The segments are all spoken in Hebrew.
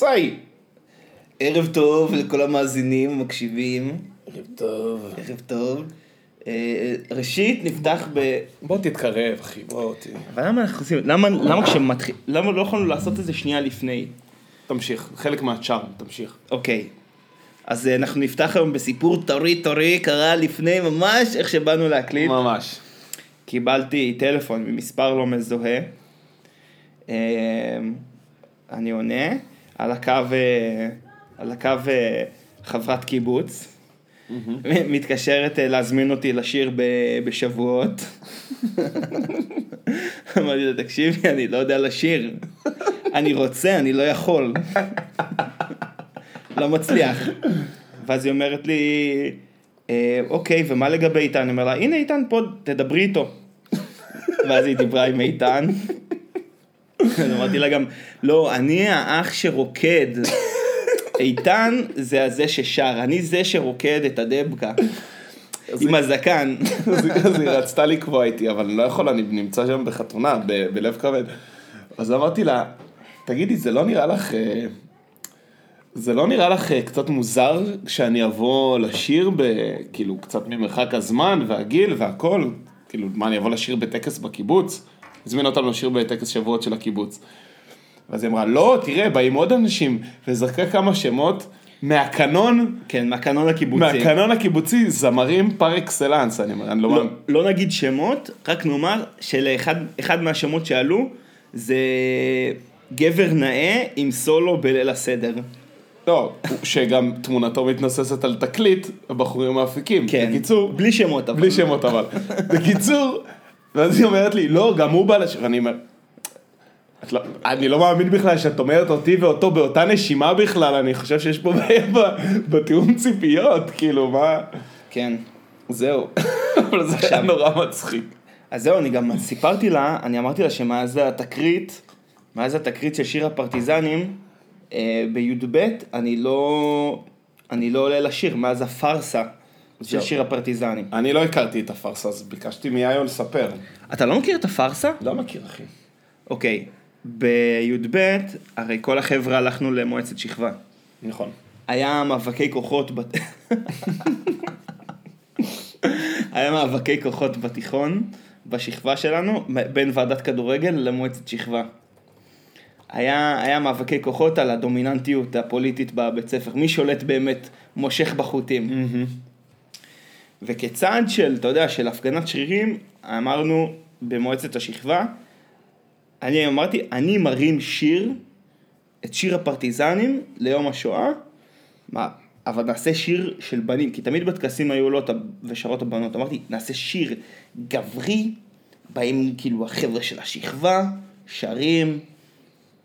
צאי. ערב טוב לכל המאזינים המקשיבים. ערב טוב. ערב טוב. אה, ראשית, נפתח ב... בוא תתקרב, אחי, בוא ת... אבל למה אנחנו עושים... למה, למה כשמתחיל... למה לא יכולנו לעשות את זה שנייה לפני? תמשיך, חלק מהצ'ארם, תמשיך. אוקיי. אז אה, אנחנו נפתח היום בסיפור טרי טרי, קרה לפני ממש איך שבאנו להקליט. ממש. קיבלתי טלפון ממספר לא מזוהה. אה, אני עונה, על הקו, אה, על הקו אה, חברת קיבוץ. מתקשרת אה, להזמין אותי לשיר ב- בשבועות. אמרתי לה, תקשיבי, אני לא יודע לשיר. אני רוצה, אני לא יכול. לא מצליח. ואז היא אומרת לי, "אה, אוקיי, ומה לגבי איתן? אני אומר לה, הנה איתן פה, תדברי איתו. ואז היא דיברה עם איתן. אז אמרתי לה גם, לא, אני האח שרוקד. איתן זה הזה ששר, אני זה שרוקד את הדבקה. עם הזקן. אז היא רצתה לקבוע איתי, אבל אני לא יכול, אני נמצא שם בחתונה, בלב כבד. אז אמרתי לה, תגידי, זה לא נראה לך... אה, זה לא נראה לך אה, קצת מוזר שאני אבוא לשיר, ב, כאילו, קצת ממרחק הזמן והגיל והכל? כאילו, מה, אני אבוא לשיר בטקס בקיבוץ? הזמין אותנו לשיר בטקס שבועות של הקיבוץ. ואז היא אמרה, לא, תראה, באים עוד אנשים, וזרקה כמה שמות מהקנון, כן, מהקנון הקיבוצי. מהקנון הקיבוצי, זמרים פר אקסלנס, אני אומר, אני לא... לא. לא נגיד שמות, רק נאמר שלאחד אחד מהשמות שעלו זה גבר נאה עם סולו בליל הסדר. לא, שגם תמונתו מתנוססת על תקליט, הבחורים האפיקים. כן, בקיצור, בלי שמות אבל. בלי שמות אבל. בקיצור, ואז היא אומרת לי, לא, גם הוא בא לשיר, ואני אומר, "את לא- אני לא מאמין בכלל שאת אומרת אותי ואותו באותה נשימה בכלל, אני חושב שיש פה בעיה בתיאום ציפיות, כאילו, מה... כן. זהו. אבל זה היה נורא מצחיק. אז זהו, אני גם סיפרתי לה, אני אמרתי לה שמאז התקרית, מאז התקרית של שיר הפרטיזנים, אה, בי"ב, אני לא, אני לא עולה לשיר, מאז הפארסה של. שיר הפרטיזנים. אני לא הכרתי את הפארסה, אז ביקשתי מיאיו לספר. אתה לא מכיר את הפארסה? לא מכיר, אחי. אוקיי, בי"ב, הרי כל החבר'ה הלכנו למועצת שכבה. נכון. היה מאבקי כוחות, בת... היה מאבקי כוחות בתיכון, בשכבה שלנו, בין ועדת כדורגל למועצת שכבה. היה, היה מאבקי כוחות על הדומיננטיות הפוליטית בבית ספר, מי שולט באמת, מושך בחוטים. וכצעד של, אתה יודע, של הפגנת שרירים, אמרנו במועצת השכבה, אני אמרתי, אני מרים שיר, את שיר הפרטיזנים ליום השואה, מה, אבל נעשה שיר של בנים, כי תמיד בטקסים היו עולות ושרות הבנות, אמרתי, נעשה שיר גברי, באים כאילו החבר'ה של השכבה, שרים,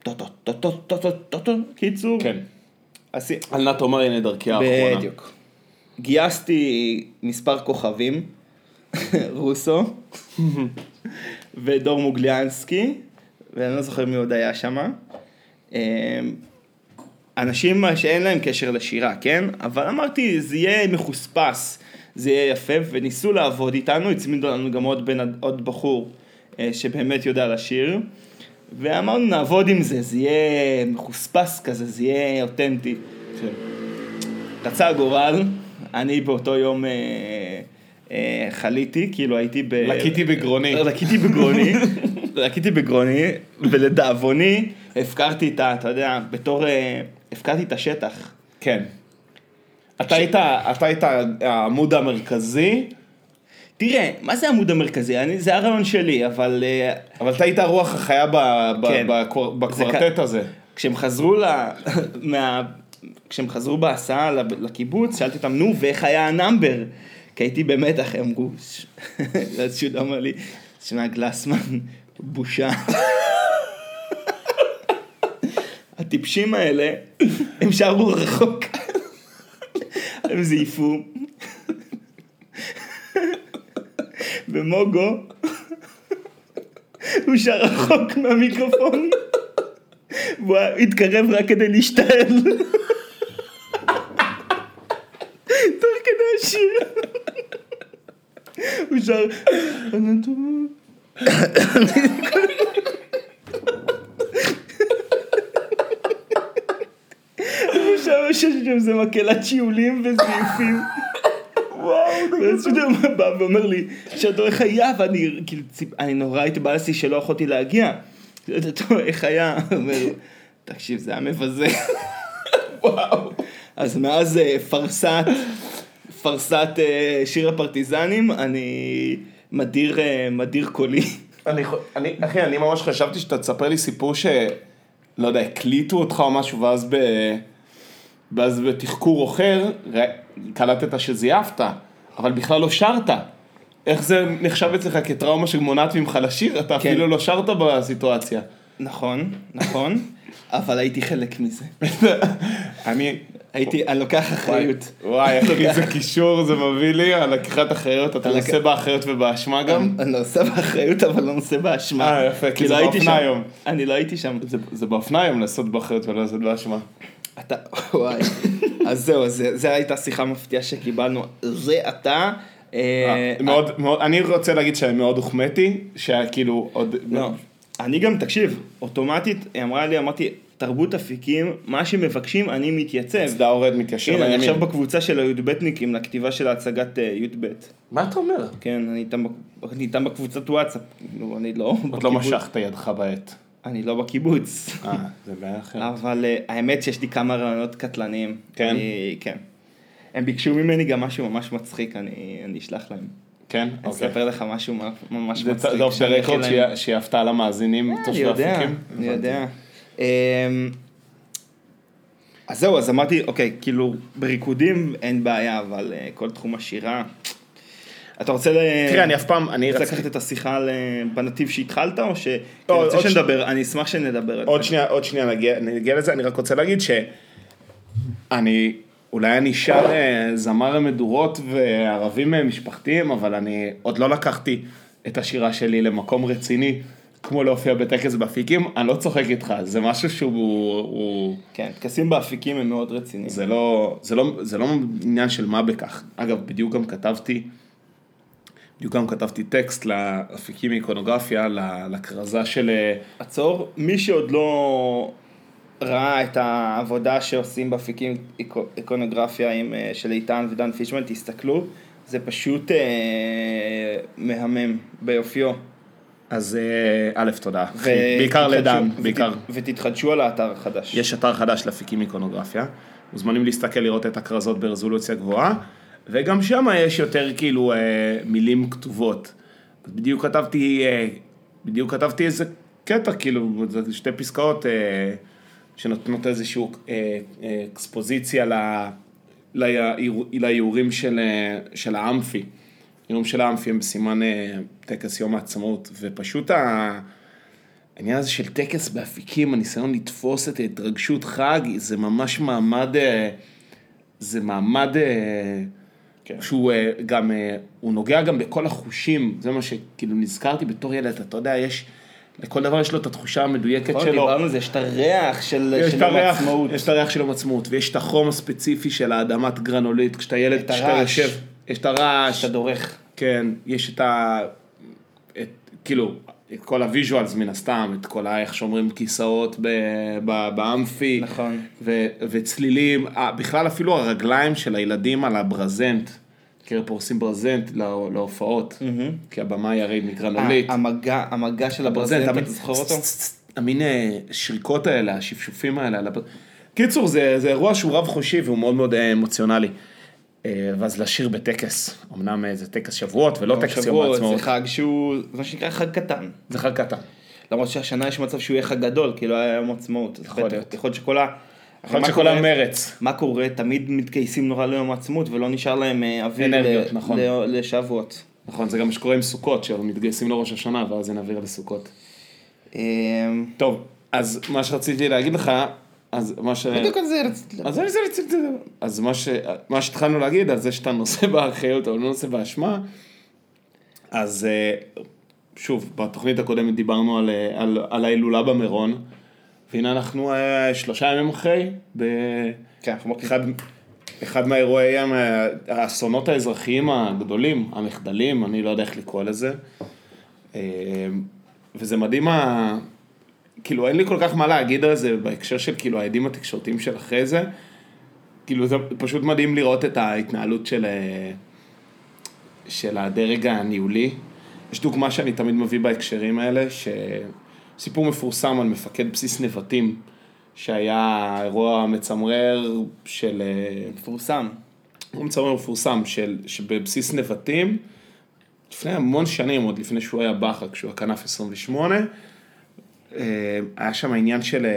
טו-טו, טו-טו, טו-טו, טו-טו, קיצור, כן. אל נא תאמר הנה דרכי האחרונה. בדיוק. גייסתי מספר כוכבים, רוסו, ודור מוגליאנסקי, ואני לא זוכר מי עוד היה שם. אנשים שאין להם קשר לשירה, כן? אבל אמרתי, זה יהיה מחוספס, זה יהיה יפה, וניסו לעבוד איתנו, הצמידו לנו גם עוד, בן, עוד בחור אה, שבאמת יודע לשיר, ואמרנו, נעבוד עם זה, זה יהיה מחוספס כזה, זה יהיה אותנטי. כן. רצה הגורל, אני באותו יום אה, אה, חליתי, כאילו הייתי ב... לקיתי בגרוני. לקיתי בגרוני, לקיתי בגרוני, ולדאבוני הפקרתי את ה... אתה יודע, בתור... אה, הפקרתי את השטח. כן. אתה היית, אתה היית העמוד המרכזי, תראה, מה זה העמוד המרכזי? אני, זה הרעיון שלי, אבל אבל אתה היית הרוח החיה ב, ב, כן. בקוורטט הזה. כשהם חזרו ל... מה... כשהם חזרו בהסעה לקיבוץ, שאלתי אותם, נו, ואיך היה הנאמבר? כי הייתי במתח, הם אמרו, ש- אז שוט אמר לי, שמע, גלסמן, בושה. הטיפשים האלה, הם שרו רחוק. הם זייפו. ומוגו, הוא שר רחוק מהמיקרופון. והוא התקרב רק כדי להשתעל. תוך כדי השיר. הוא שר... עכשיו יש שם איזה מקהלת שיעולים וזיופים. ואז הוא בא ואומר לי, שאתה איך היה, ואני כאילו, אני נורא התבאסתי שלא יכולתי להגיע. אתה איך היה? אומר, תקשיב, זה היה מבזה. וואו. אז מאז פרסת, פרסת אה, שיר הפרטיזנים, אני מדיר, אה, מדיר קולי. אני, אני, אחי, אני ממש חשבתי שאתה תספר לי סיפור ש... לא יודע, הקליטו אותך או משהו, ואז ב... ואז בתחקור אחר, ר- קלטת שזייפת, אבל בכלל לא שרת. איך זה נחשב אצלך כטראומה שמונעת ממך לשיר? אתה כן. אפילו לא שרת בסיטואציה. נכון, נכון, אבל הייתי חלק מזה. אני... הייתי, אני לוקח אחריות. וואי, אחי, איזה קישור זה מביא לי על לקיחת אחריות, אתה נושא באחריות ובאשמה גם? אני לא נושא באחריות, אבל לא נושא באשמה. אה, יפה, כי זה לא באופנה. היום. אני לא הייתי שם. זה- באופנה היום לעשות באחריות ולא לעשות באשמה. אתה, וואי. אז זהו, זה- זה הייתה שיחה מפתיעה שקיבלנו. זה אתה. אה, מאוד, מאוד, אני רוצה להגיד שאני מאוד הוחמאתי, שהיה כאילו עוד... אני גם, תקשיב, אוטומטית, היא אמרה לי, אמרתי, תרבות אפיקים, מה שמבקשים, אני מתייצב. צדע אורד מתיישר הנה, אני לימין. עכשיו בקבוצה של הי"בניקים לכתיבה של הצגת אה, י"ב. מה אתה אומר? כן, אני איתם, בקבוצת וואטסאפ. אני לא עוד לא. משכת ידך בעט. אני לא בקיבוץ. אה, זה בעיה אחרת. אבל אה, האמת שיש לי כמה רעיונות קטלניים. כן? אני- כן. הם ביקשו ממני גם משהו ממש מצחיק, אני אני אשלח להם. כן? אני אוקיי. אספר לך משהו ממש זה מצחיק. זה off the record. שהיא הפתעה למאזינים אני תושבי יודע, אפיקים? אני הבנתי. יודע. אמ, אז זהו, אז אמרתי, אוקיי, כאילו, בריקודים אין בעיה, אבל אה, כל תחום השירה... אתה רוצה ל... תראה, אני אף פעם, אני רוצה רציתי... לקחת את השיחה בנתיב שהתחלת, או ש... אני רוצה עוד ש- שנדבר, אני אשמח שנדבר על עוד זה. שנייה, עוד שנייה נגיע, נגיע לזה, אני רק רוצה להגיד שאני, אולי אני שר אה, זמר המדורות וערבים משפחתיים, אבל אני עוד לא לקחתי את השירה שלי למקום רציני, כמו להופיע בטקס באפיקים, אני לא צוחק איתך, זה משהו שהוא, הוא, כן, טקסים באפיקים הם מאוד רציניים. זה לא, זה לא, זה לא עניין של מה בכך. אגב, בדיוק גם כתבתי, בדיוק גם כתבתי טקסט לאפיקים איקונוגרפיה, לכרזה של... אה, עצור, מי שעוד לא ראה את העבודה שעושים באפיקים איקו- איקונוגרפיה עם, אה, של איתן ודן פישמן, תסתכלו, זה פשוט אה, מהמם ביופיו. אז אה, א', תודה. ו- בעיקר לדן, ות- בעיקר. ותתחדשו על האתר החדש. יש אתר חדש לאפיקים איקונוגרפיה, מוזמנים להסתכל לראות את הכרזות ברזולוציה גבוהה, וגם שם יש יותר כאילו אה, מילים כתובות. בדיוק כתבתי, אה, בדיוק כתבתי איזה קטע, כאילו, שתי פסקאות אה, שנותנות איזושהי אה, אה, אקספוזיציה ל- לאיור- לאיורים של, אה, של האמפי. איורים של האמפי הם בסימן טקס יום העצמאות, ופשוט. העניין הזה של טקס באפיקים, הניסיון לתפוס את ההתרגשות חג, זה ממש מעמד, זה מעמד כן. שהוא גם, הוא נוגע גם בכל החושים, זה מה שכאילו נזכרתי בתור ילד, אתה יודע, יש, לכל דבר יש לו את התחושה המדויקת נכון, שלו. דיברנו על זה, יש את הריח של של יום הריח, העצמאות. יש את הריח של יום עצמאות, ויש את החום הספציפי של האדמת גרנולית, כשאתה ילד, את כשאתה. יושב, יש את הרעש, שאתה דורך. כן, יש את ה... את, כאילו, את כל ה visuals מן הסתם, את כל ה... איך שאומרים כיסאות ב, ב, באמפי. נכון. ו, וצלילים, בכלל אפילו הרגליים של הילדים על הברזנט. כאילו פורסים ברזנט לה, להופעות, כי הבמה היא הרי מגרנולית. ה- המגע, המגע של הברזנט, אתה זוכר אותו? המין אה, שריקות האלה, השפשופים האלה. קיצור, זה, אירוע שהוא רב חושי והוא מאוד מאוד אה, אמוציונלי. אה, ואז לשיר בטקס, אמנם אה, זה טקס שבועות ולא טקס יום העצמאות. זה חג שהוא, זה מה שנקרא חג קטן. זה חג קטן. למרות שהשנה יש מצב שהוא יהיה חג גדול, כי לא היה יום עצמאות. יכול להיות. יכול להיות שכל ה... יכול להיות שכל קורה- המרץ. מה קורה? תמיד מתגייסים נורא ליום העצמאות ולא נשאר להם אה, אוויר אנרגיות, ל- נכון. ל- לשבועות. נכון, זה גם מה שקורה עם סוכות, שמתגייסים לראש השנה ואז אין אוויר לסוכות. אמ, טוב, אז מה שרציתי להגיד לך, אז מה ש... בדיוק על זה רציתי... אז זה, זה, זה, זה, אז מה, ש, מה שהתחלנו להגיד על זה שאתה נושא באחריות או לא נושא באשמה, אז אה, שוב, בתוכנית הקודמת דיברנו על, אה, על, על ההילולה במירון, והנה אנחנו אה, שלושה ימים אחרי, כן, אנחנו באחד אחד מהאירועי ה- האסונות האזרחיים הגדולים, המחדלים, אני לא יודע איך לקרוא לזה, אה, וזה מדהים, ה... כאילו אין לי כל כך מה להגיד על זה בהקשר של כאילו העדים התקשורתיים של אחרי זה, כאילו זה פשוט מדהים לראות את ההתנהלות של, אה, של הדרג הניהולי. יש דוגמה שאני תמיד מביא בהקשרים האלה, שסיפור מפורסם על מפקד בסיס נבטים, שהיה אירוע מצמרר של... אה, מפורסם. הוא מצמרר מפורסם של, שבבסיס נבטים, לפני המון שנים, עוד לפני שהוא היה בכר, כשהוא היה כנף 28, אה, היה שם עניין של אה,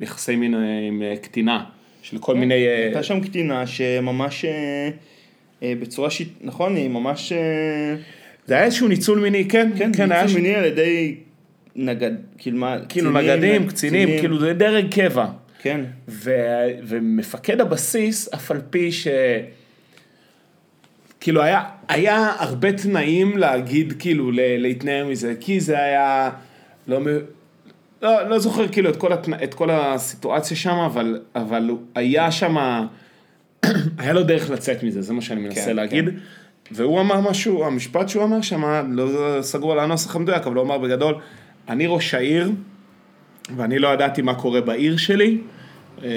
יחסי מין עם קטינה, של כל מיני... אה, הייתה שם קטינה שממש בצורה שיט... נכון, היא ממש... זה היה איזשהו ניצול מיני, כן, כן, כן, היה ניצול שם, מיני על ידי נגד... כאילו מה? כאילו קצינים, נגדים, קצינים, כאילו זה דרג קבע. כן. ו- ומפקד הבסיס, אף על פי ש... כאילו היה, היה הרבה תנאים להגיד, כאילו, ל- להתנער מזה, כי זה היה, לא, מ- לא, לא זוכר כאילו את כל, התנא, את כל הסיטואציה שם, אבל, אבל היה שם, היה לו דרך לצאת מזה, זה מה שאני מנסה כן, להגיד. כן. והוא אמר משהו, המשפט שהוא אמר שם, לא סגור על הנוסח המדויק, אבל הוא אמר בגדול, אני ראש העיר, ואני לא ידעתי מה קורה בעיר שלי. אה,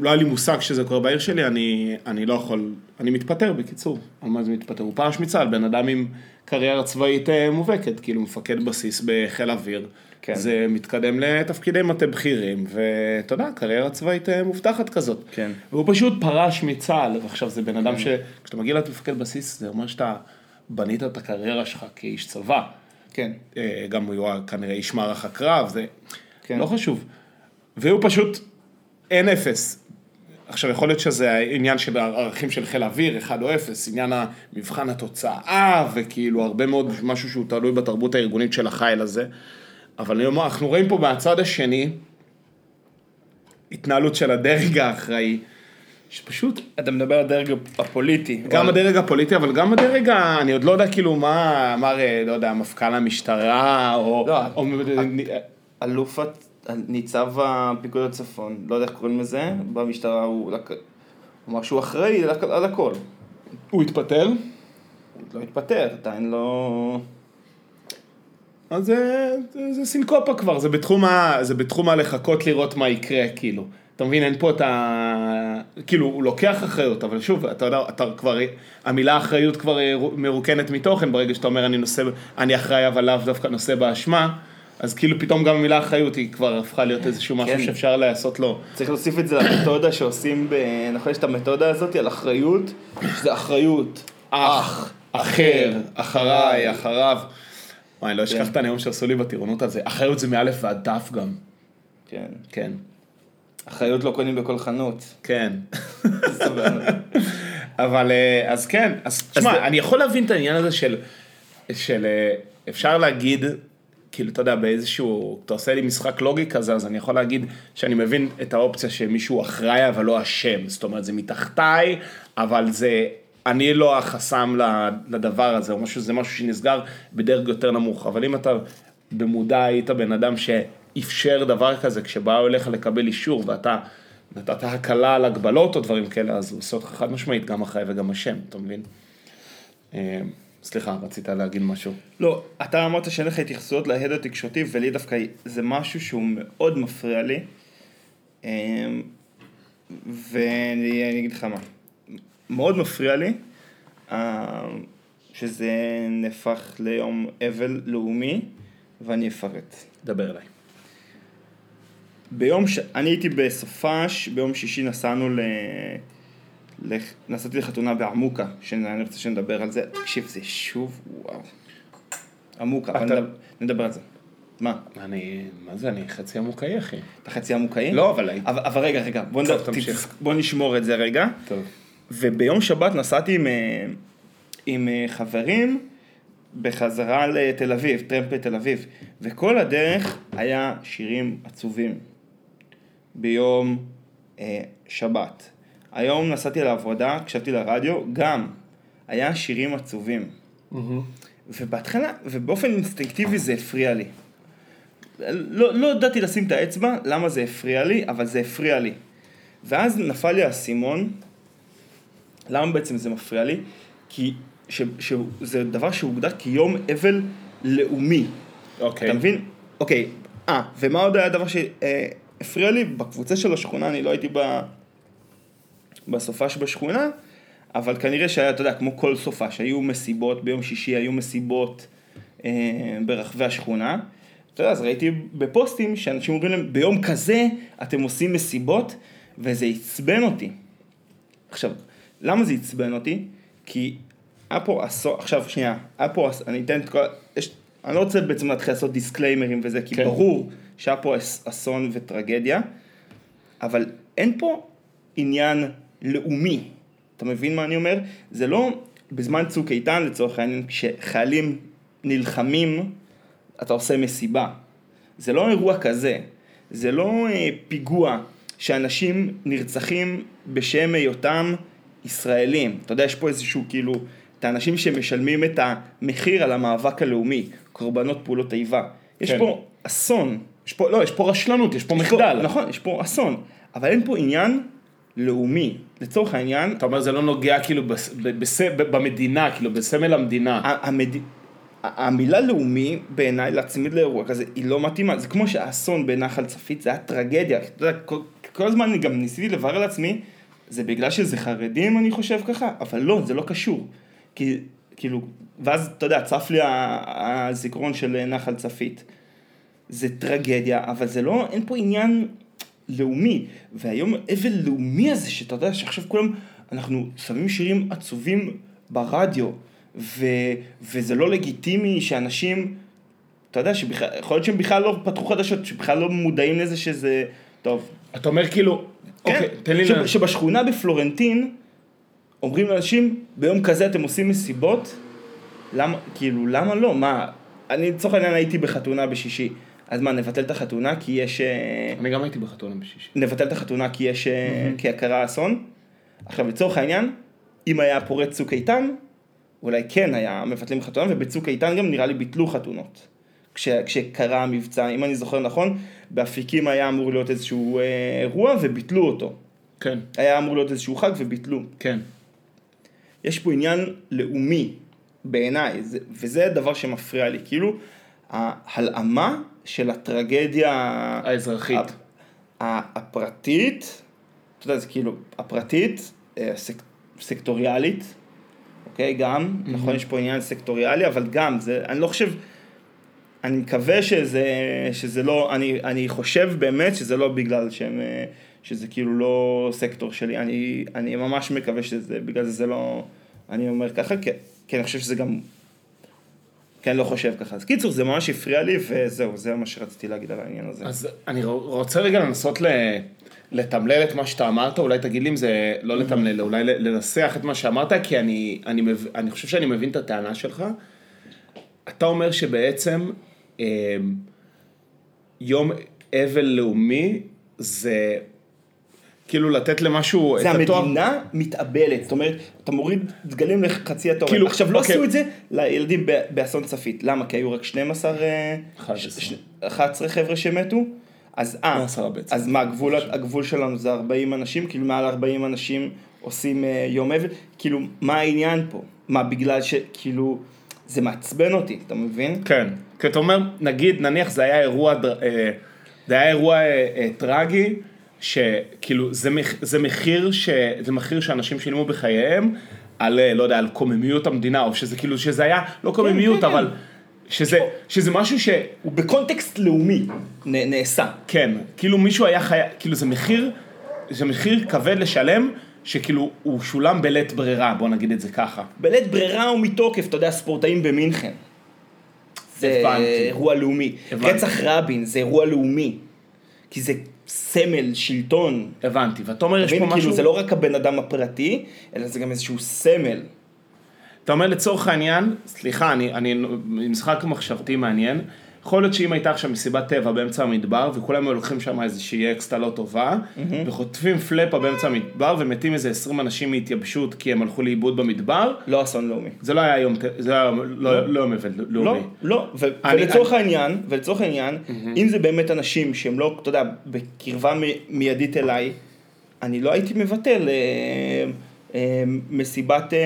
לא היה לי מושג שזה קורה בעיר שלי, אני, אני לא יכול, אני מתפטר בקיצור. מה זה מתפטר? הוא פרש מצה"ל, בן אדם עם קריירה צבאית אה, מובהקת, כאילו מפקד בסיס בחיל אוויר. כן. זה מתקדם לתפקידי מטה בכירים, ואתה יודע, קריירה צבאית אה, מובטחת כזאת. כן. והוא פשוט פרש מצה"ל, ועכשיו זה בן אדם ש... כשאתה מגיע להיות מפקד בסיס, זה אומר שאתה בנית את הקריירה שלך כאיש צבא. כן. אה, גם הוא כנראה איש מערך הקרב, זה כן. לא חשוב. והוא פשוט אין אפס. עכשיו יכול להיות שזה העניין של הערכים של חיל האוויר, אחד או אפס, עניין המבחן התוצאה, וכאילו הרבה מאוד משהו שהוא תלוי בתרבות הארגונית של החיל הזה. אבל אני אומר, אנחנו רואים פה מהצד השני, התנהלות של הדרג האחראי, שפשוט אתה מדבר על הדרג הפוליטי. גם הדרג הפוליטי, אבל גם הדרג, ה- אני עוד לא יודע כאילו מה אמר, אה, לא יודע, מפכ"ל המשטרה, או... לא, או- אלוף, הת- ניצב הפיקוד הצפון, לא יודע איך קוראים לזה, במשטרה הוא אמר שהוא אחראי על הכ- על הכל. הוא התפטר, הוא לא התפטר, עדיין לא... אז זה, זה, זה סינקופה כבר, זה בתחום, ה, זה בתחום הלחכות לראות מה יקרה, כאילו. אתה מבין, אין פה את ה... כאילו, הוא לוקח אחריות, אבל שוב, אתה יודע, אתה כבר, המילה אחריות כבר מרוקנת מתוכן, ברגע שאתה אומר אני נושא, אני אחראי, אבל לאו דווקא נושא באשמה, אז כאילו פתאום גם המילה אחריות היא כבר הפכה להיות איזשהו משהו כן. שאפשר לעשות לו. צריך להוסיף את זה למתודה שעושים, ב... נכון, יש את המתודה הזאת על אחריות, שזה אחריות. אח, אחר, אחריי, אחריו. וואי, לא אשכח את הנאום שעשו לי בטירונות על זה. אחריות זה מאלף ועד תף גם. כן. כן. אחריות לא קונים בכל חנות. כן. אבל אה, אז כן, אז תשמע, אני יכול להבין את העניין הזה של, של אה, אפשר להגיד, כאילו, אתה יודע, באיזשהו, אתה עושה לי משחק לוגי כזה, אז אני יכול להגיד שאני מבין את האופציה שמישהו אחראי אבל לא אשם, זאת אומרת, זה מתחתיי, אבל זה, אני לא החסם לדבר הזה, או משהו, זה משהו שנסגר בדרג יותר נמוך, אבל אם אתה במודע היית בן אדם שאפשר דבר כזה, כשבאו אליך לקבל אישור ואתה נתת הקלה על הגבלות או דברים כאלה, אז הוא עושה אותך חד משמעית גם אחראי וגם אשם, אתה מבין? אה, סליחה, רצית להגיד משהו. לא, אתה אמרת שאין לך התייחסויות להד התקשורתי, ולי דווקא זה משהו שהוא מאוד מפריע לי. אמ, ואני אני אגיד לך מה. מאוד מפריע לי אמ, שזה נהפך ליום אבל לאומי, ואני אפרט. דבר אליי. ביום ש... אני הייתי בסופש, ביום שישי נסענו ל... לח... נסעתי לחתונה בעמוקה, שאני רוצה שנדבר על זה. תקשיב, זה שוב, וואו. עמוקה, אתה- נדבר, נדבר על זה. מה? אני, מה זה, אני חצי עמוקאי אחי. אתה חצי עמוקאי? לא, אבל- אבל, אבל רגע, רגע, בוא, נד... תמשיך. בוא נשמור את זה רגע. טוב. וביום שבת נסעתי עם, אה, עם אה, חברים בחזרה לתל אביב, טרמפ לתל אביב, וכל הדרך היה שירים עצובים ביום אה, שבת. היום נסעתי לעבודה, הקשבתי לרדיו, גם היה שירים עצובים. ובהתחלה, ובאופן אינסטינקטיבי זה הפריע לי. לא, לא ידעתי לשים את האצבע, למה זה הפריע לי, אבל זה הפריע לי. ואז נפל לי האסימון, למה בעצם זה מפריע לי? כי ש, שזה דבר שהוגדר כיום אבל לאומי. אוקיי. אתה מבין? אוקיי, אה, ומה עוד היה הדבר שהפריע לי? בקבוצה של השכונה, אני לא הייתי ב... בסופש בשכונה, אבל כנראה שהיה, אתה יודע, כמו כל סופש, היו מסיבות, ביום שישי היו מסיבות אה, ברחבי השכונה. אתה יודע, אז ראיתי בפוסטים שאנשים אומרים להם, ביום כזה אתם עושים מסיבות, וזה עצבן אותי. עכשיו, למה זה עצבן אותי? כי היה פה אסון, עכשיו שנייה, היה פה, אני אתן את כל, יש, אני לא רוצה בעצם להתחיל לעשות דיסקליימרים וזה, כי כן. ברור שהיה פה אס- אסון וטרגדיה, אבל אין פה עניין לאומי, אתה מבין מה אני אומר? זה לא בזמן צוק איתן לצורך העניין, כשחיילים נלחמים, אתה עושה מסיבה. זה לא אירוע כזה, זה לא אה, פיגוע שאנשים נרצחים בשם היותם ישראלים. אתה יודע, יש פה איזשהו כאילו, את האנשים שמשלמים את המחיר על המאבק הלאומי, קורבנות פעולות איבה. יש כן. פה אסון. יש פה, לא, יש פה רשלנות, יש פה יש פה- מחדל. נכון, יש פה אסון. אבל אין פה עניין לאומי. לצורך העניין, אתה אומר זה לא נוגע כאילו בס, ב, בס, ב, במדינה, כאילו בסמל המדינה. המד... המילה לאומי בעיניי להצמיד לאירוע כזה היא לא מתאימה, זה כמו שהאסון בנחל צפית זה היה טרגדיה, אתה יודע, כל, כל הזמן אני גם ניסיתי לברר לעצמי, זה בגלל שזה חרדים אני חושב ככה, אבל לא, זה לא קשור, כי כאילו, ואז אתה יודע, צף לי הזיכרון של נחל צפית, זה טרגדיה, אבל זה לא, אין פה עניין לאומי, והיום אבל לאומי הזה, שאתה יודע שעכשיו כולם, אנחנו שמים שירים עצובים ברדיו, ו, וזה לא לגיטימי שאנשים, אתה יודע, שבכלל, יכול להיות שהם בכלל לא פתחו חדשות, שבכלל לא מודעים לזה שזה, טוב, אתה אומר כאילו, כן, אוקיי, תן לי... ש, שבשכונה בפלורנטין, אומרים לאנשים, ביום כזה אתם עושים מסיבות, למה, כאילו, למה לא? מה, אני לצורך העניין הייתי בחתונה בשישי, אז מה, נבטל את החתונה כי יש... אה, אני גם הייתי בחתונה בשישי. נבטל את החתונה כי יש, אה, כי קרה אסון. עכשיו לצורך העניין, אם היה פורץ צוק איתן, אולי כן היה מבטלים חתונה, ובצוק איתן גם נראה לי ביטלו חתונות. כש, כשקרה המבצע, אם אני זוכר נכון, באפיקים היה אמור להיות איזשהו אה, אירוע וביטלו אותו. כן, היה אמור להיות איזשהו חג וביטלו. כן. יש פה עניין לאומי בעיניי, זה- וזה הדבר שמפריע לי, כאילו ההלאמה של הטרגדיה האזרחית. הפרטית, אתה יודע, זה כאילו, הפרטית, אה, סק, סקטוריאלית, אוקיי, גם, נכון, יש פה עניין סקטוריאלי, אבל גם, זה, אני לא חושב, אני מקווה שזה, שזה לא, אני, אני חושב באמת שזה לא בגלל שהם, אה, שזה כאילו לא סקטור שלי, אני, אני ממש מקווה שזה, בגלל זה זה לא, אני אומר ככה, כי, כי אני חושב שזה גם, כי אני לא חושב ככה. אז קיצור, זה ממש הפריע לי, וזהו, זה מה שרציתי להגיד על העניין הזה. אז אני רוצה רגע לנסות ל... לתמלל את מה שאתה אמרת, אולי תגיד לי אם זה לא לתמלל, אולי לנסח את מה שאמרת, כי אני, אני, מב... אני חושב שאני מבין את הטענה שלך. אתה אומר שבעצם אה, יום אבל לאומי זה כאילו לתת למשהו זה את התואר... המדינה מתאבלת, זאת אומרת, אתה מוריד דגלים לחצי התורן. כאילו, עכשיו, לא אוקיי. עשו את זה לילדים באסון צפית. למה? כי היו רק 12, אה, 11. ש- ש- 11 חבר'ה שמתו? אז אה. אז מה, הגבול, הגבול שלנו זה 40 אנשים? כאילו מעל 40 אנשים עושים אה, יום אבל? כאילו, מה העניין פה? מה, בגלל שכאילו, זה מעצבן אותי, אתה מבין? כן, כי אתה אומר, נגיד, נניח זה היה אירוע, אה, זה היה אירוע אה, אה, טרגי, שכאילו זה, מח, זה מחיר ש... זה מחיר שאנשים שילמו בחייהם על, אה, לא יודע, על קוממיות המדינה, או שזה כאילו, שזה היה, לא קוממיות, כן, אבל שזה, שזה משהו ש... הוא בקונטקסט לאומי נ- נעשה. כן, כאילו מישהו היה חייב, כאילו זה מחיר, זה מחיר כבד לשלם, שכאילו הוא שולם בלית ברירה, בוא נגיד את זה ככה. בלית ברירה ומתוקף, אתה יודע, ספורטאים במינכן. זה הבנתי. אירוע לאומי. הבנתי. רצח רבין זה אירוע לאומי. כי זה סמל, שלטון. הבנתי, ואתה אומר, יש פה מבין? משהו... כאילו זה לא רק הבן אדם הפרטי, אלא זה גם איזשהו סמל. אתה אומר לצורך העניין, סליחה, אני, אני, משחק מחשבתי מעניין, יכול להיות שאם הייתה עכשיו מסיבת טבע באמצע המדבר, וכולם היו לוקחים שם איזושהי אקסטה לא טובה, וחוטפים פלאפה באמצע המדבר, ומתים איזה 20 אנשים מהתייבשות כי הם הלכו לאיבוד במדבר, לא אסון לאומי. זה לא היה יום, זה היה לא, לא יום אבל לאומי. לא, לא, ולצורך העניין, ולצורך העניין, אם זה באמת אנשים שהם לא, אתה יודע, בקרבה מ- מיידית אליי, אני לא הייתי מבטל אה, אה, מסיבת, אה,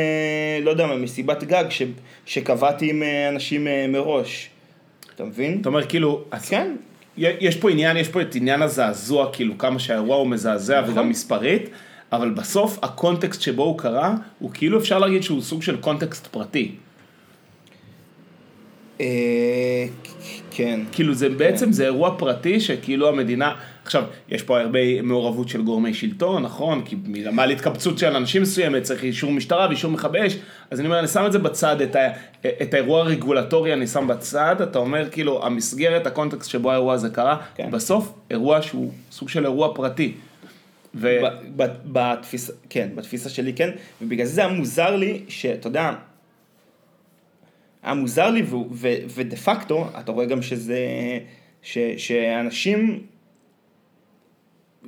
לא יודע מה, מסיבת גג ש- שקבעתי עם אנשים מראש. אתה מבין? אתה אומר כאילו, כן. יש פה עניין, יש פה את עניין הזעזוע, כאילו כמה שהאירוע הוא מזעזע נכון. וגם מספרית, אבל בסוף הקונטקסט שבו הוא קרה, הוא כאילו אפשר להגיד שהוא סוג של קונטקסט פרטי. אה, כן. כאילו זה בעצם זה אירוע פרטי שכאילו המדינה, עכשיו יש פה הרבה מעורבות של גורמי שלטון, נכון? כי מלמעלה התקבצות של אנשים מסוימת צריך אישור משטרה ואישור מכבי אש, אז אני אומר, אני שם את זה בצד, את, ה, את האירוע הרגולטורי אני שם בצד, אתה אומר כאילו המסגרת, הקונטקסט שבו האירוע הזה קרה, כן. בסוף אירוע שהוא סוג של אירוע פרטי. ו... ב- ב- בתפיסה, כן, בתפיסה שלי כן, ובגלל זה היה מוזר לי, שאתה יודע, היה מוזר לי, ודה פקטו, אתה רואה גם שזה, ש- שאנשים,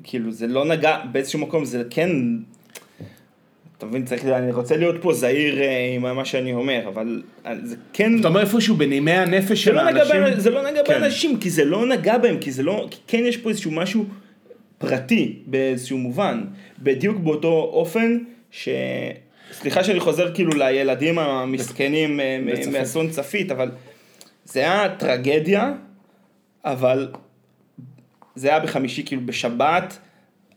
כאילו זה לא נגע, באיזשהו מקום זה כן, אתה מבין, צריך, אני רוצה להיות פה זהיר אה, עם מה שאני אומר, אבל אה, זה כן, אתה אומר איפשהו בנימי הנפש של לא, האנשים, באנשים, זה לא נגע כן. באנשים, כי זה לא נגע בהם, כי זה לא, כי כן יש פה איזשהו משהו פרטי באיזשהו מובן, בדיוק באותו אופן ש... סליחה שאני חוזר כאילו לילדים המסכנים אה. מאסון צפית, אבל זה היה טרגדיה, אבל זה היה בחמישי, כאילו בשבת,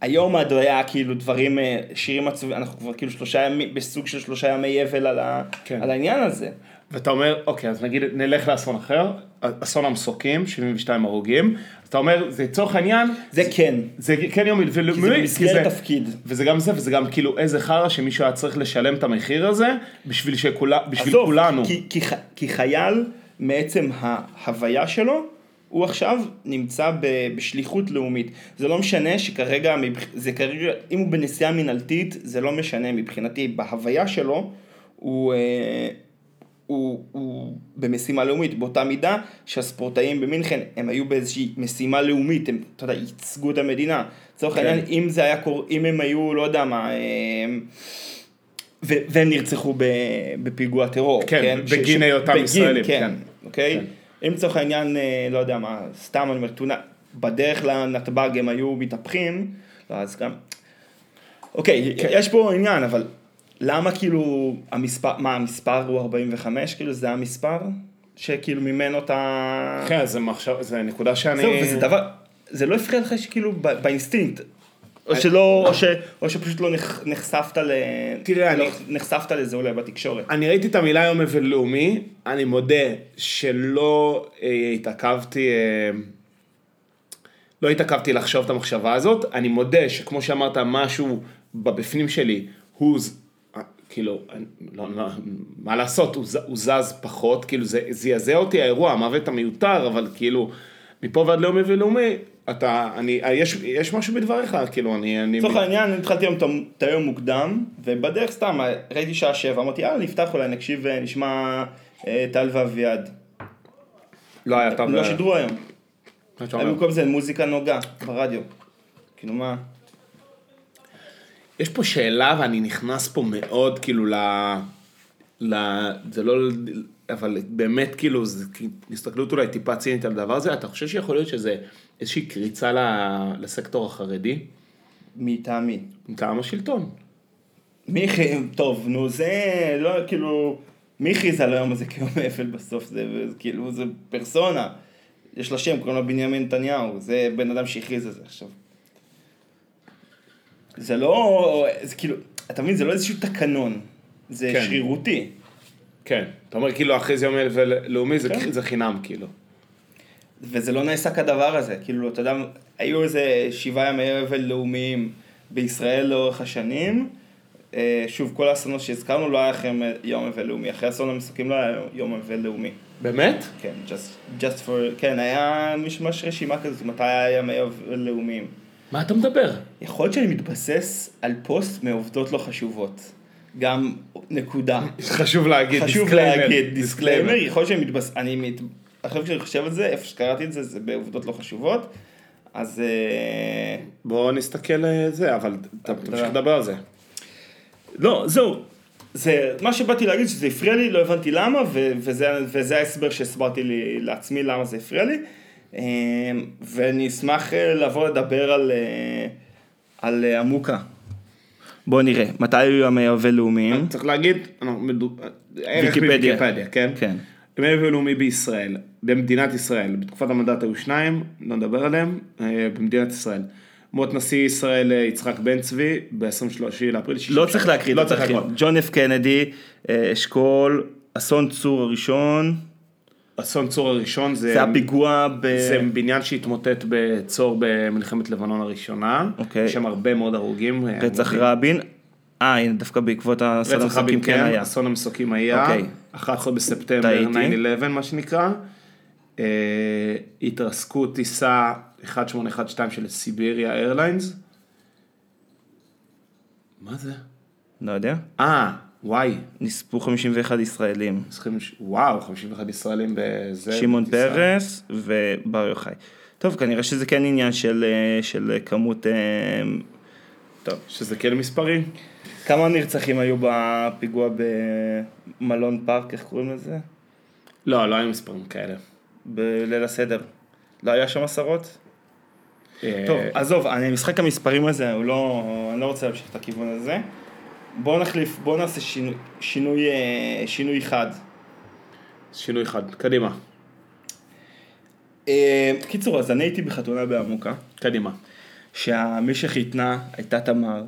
היום עד היה כאילו דברים, אה, שירים עצובים, אנחנו כבר כאילו שלושה ימים, בסוג של שלושה ימי אבל על, ה, כן. על העניין הזה. ואתה אומר, אוקיי, אז נגיד נלך לאסון אחר, אסון המסוקים, 72 הרוגים, אתה אומר, זה לצורך העניין, זה כן, זה כן יומי, כי זה במסגרת זה- תפקיד. וזה גם זה, וזה גם כאילו איזה חרא שמישהו היה צריך לשלם את המחיר הזה, בשביל שכולה, בשביל עזוב, כולנו. כי, כי, כי חייל, מעצם ההוויה שלו, הוא עכשיו נמצא בשליחות לאומית. זה לא משנה שכרגע, זה כרגע, אם הוא בנסיעה מינהלתית, זה לא משנה מבחינתי. בהוויה שלו, הוא, אה, הוא, הוא במשימה לאומית, באותה מידה שהספורטאים במינכן, הם היו באיזושהי משימה לאומית, הם, אתה יודע, ייצגו את המדינה. לצורך כן. העניין, אם זה היה קורה, אם הם היו, לא יודע מה, אה, ו- והם נרצחו בפיגוע טרור. כן, ש- בגין היותם ישראלים, כן, כן. אוקיי? כן. אם לצורך העניין, אה, לא יודע מה, סתם אני אומר, תאונה, בדרך לנתב"ג הם היו מתהפכים, לא, אז גם... אוקיי, כן. יש פה עניין, אבל למה כאילו המספר, מה המספר הוא 45? כאילו זה המספר שכאילו ממנו אתה... כן, זה מחשב, זה נקודה שאני... זהו, וזה דבר, זה לא הפריע לך שכאילו באינסטינקט, או שלא, או, ש, או שפשוט לא נחשפת ל... תראה, לא אני- נחשפת לזה אולי בתקשורת. אני ראיתי את המילה יום אבל לאומי, אני מודה שלא אה, התעכבתי, אה, לא התעכבתי לחשוב את המחשבה הזאת, אני מודה שכמו שאמרת, משהו בבפנים שלי, הוא, אה, כאילו, לא, לא, מה לעשות, הוא, הוא זז פחות, כאילו זה זעזע אותי האירוע, המוות המיותר, אבל כאילו, מפה ועד לאומי ולאומי, אתה, אני, יש, יש משהו בדבריך, כאילו, אני, אני, לצורך העניין, אני התחלתי היום את היום מוקדם, ובדרך סתם, ראיתי שעה שבע, אמרתי, יאללה, נפתח אולי, נקשיב, אה, נשמע אה, טל ואביעד. לא היה טוב, לא שידרו היום. מה שאתה אומר? במקום זה מוזיקה נוגה ברדיו. כאילו מה? יש פה שאלה ואני נכנס פה מאוד כאילו ל... ל... זה לא... אבל באמת כאילו, הסתכלות אולי טיפה צינית על הדבר הזה, אתה חושב שיכול להיות שזה איזושהי קריצה. לסקטור החרדי? מטעמי. מטעם השלטון. מי הכריז, טוב, נו זה לא כאילו, מי הכריז על היום הזה כיום אפל בסוף, זה זה כאילו, זה פרסונה. יש לה שם, קוראים לו בנימין נתניהו, זה בן אדם שהכריז על זה עכשיו. זה לא, זה כאילו, אתה מבין, זה לא איזשהו תקנון, זה כן. שרירותי. כן. אתה אומר כאילו אחרי זה יום לאומי זה, כן. זה חינם כאילו. וזה לא נעשה כדבר הזה, כאילו, אתה יודע, היו איזה שבעה ימי אבל לאומיים בישראל לאורך השנים. אה, שוב, כל האסונות שהזכרנו לא היה לכם יום אבל לאומי, אחרי אסון המסוקים לא היה יום אבל לאומי. באמת? כן, just, just for, כן, היה ממש רשימה כזאת, מתי היה ימי אבל לאומיים. מה אתה מדבר? יכול להיות שאני מתבסס על פוסט מעובדות לא חשובות. גם נקודה. חשוב להגיד, חשוב דיסקליימר, להגיד דיסקליימר, יכול להיות שאני מתבסס, אני מת... עכשיו כשאני חושב על זה, איפה שקראתי את זה, זה בעובדות לא חשובות, אז אה, בואו נסתכל על זה, אבל תמשיך לדבר על זה. לא, זהו. זה, מה שבאתי להגיד שזה הפריע לי, לא הבנתי למה, ו- וזה, וזה ההסבר שהסברתי לי, לעצמי למה זה הפריע לי. אה, ואני אשמח אה, לבוא לדבר על, על עמוקה. בוא נראה, מתי היו ימי הבינלאומיים? צריך להגיד, ערך ויקיפדיה. מוויקיפדיה, כן? כן. ימי בינלאומי בישראל, במדינת ישראל, בתקופת המנדט היו שניים, לא נדבר עליהם, אה, במדינת ישראל. מות נשיא ישראל אה, יצחק בן צבי ב-23 לאפריל. לא צריך להקריא לא צריך. לקרוא. ג'ון אף קנדי, אה, אשכול, אסון צור הראשון, אסון צור הראשון זה, זה הפיגוע ב... זה בניין שהתמוטט בצור במלחמת לבנון הראשונה. אוקיי. יש שם הרבה מאוד הרוגים. אה, רצח. רבין. אה, הנה, דווקא בעקבות אסון המסוקים כן היה. אסון המסוקים היה, אוקיי. 11 בספטמבר טעיתי. 9-11 מה שנקרא, אה, התרסקות טיסה 1812 של סיביריה איירליינס, מה זה? לא יודע. אה, וואי, נספו 51 ישראלים. וואו, 51 ישראלים בזה. שמעון. פרס ובר יוחאי. טוב, כנראה שזה כן עניין של, אה, של כמות... אה, טוב. שזה כן מספרים. כמה נרצחים היו בפיגוע במלון פארק, איך קוראים לזה? לא, לא היו מספרים כאלה. בליל הסדר. לא היה שם עשרות? אה, טוב, עזוב, אני, משחק המספרים הזה, הוא לא, אני לא רוצה להמשיך את הכיוון הזה. בואו נחליף, בואו נעשה שינוי, שינוי, אה, שינוי חד. שינוי אחד, קדימה, אה, קיצור, אז אני הייתי בחתונה בעמוקה, קדימה. שמי שחיתנה הייתה תמר,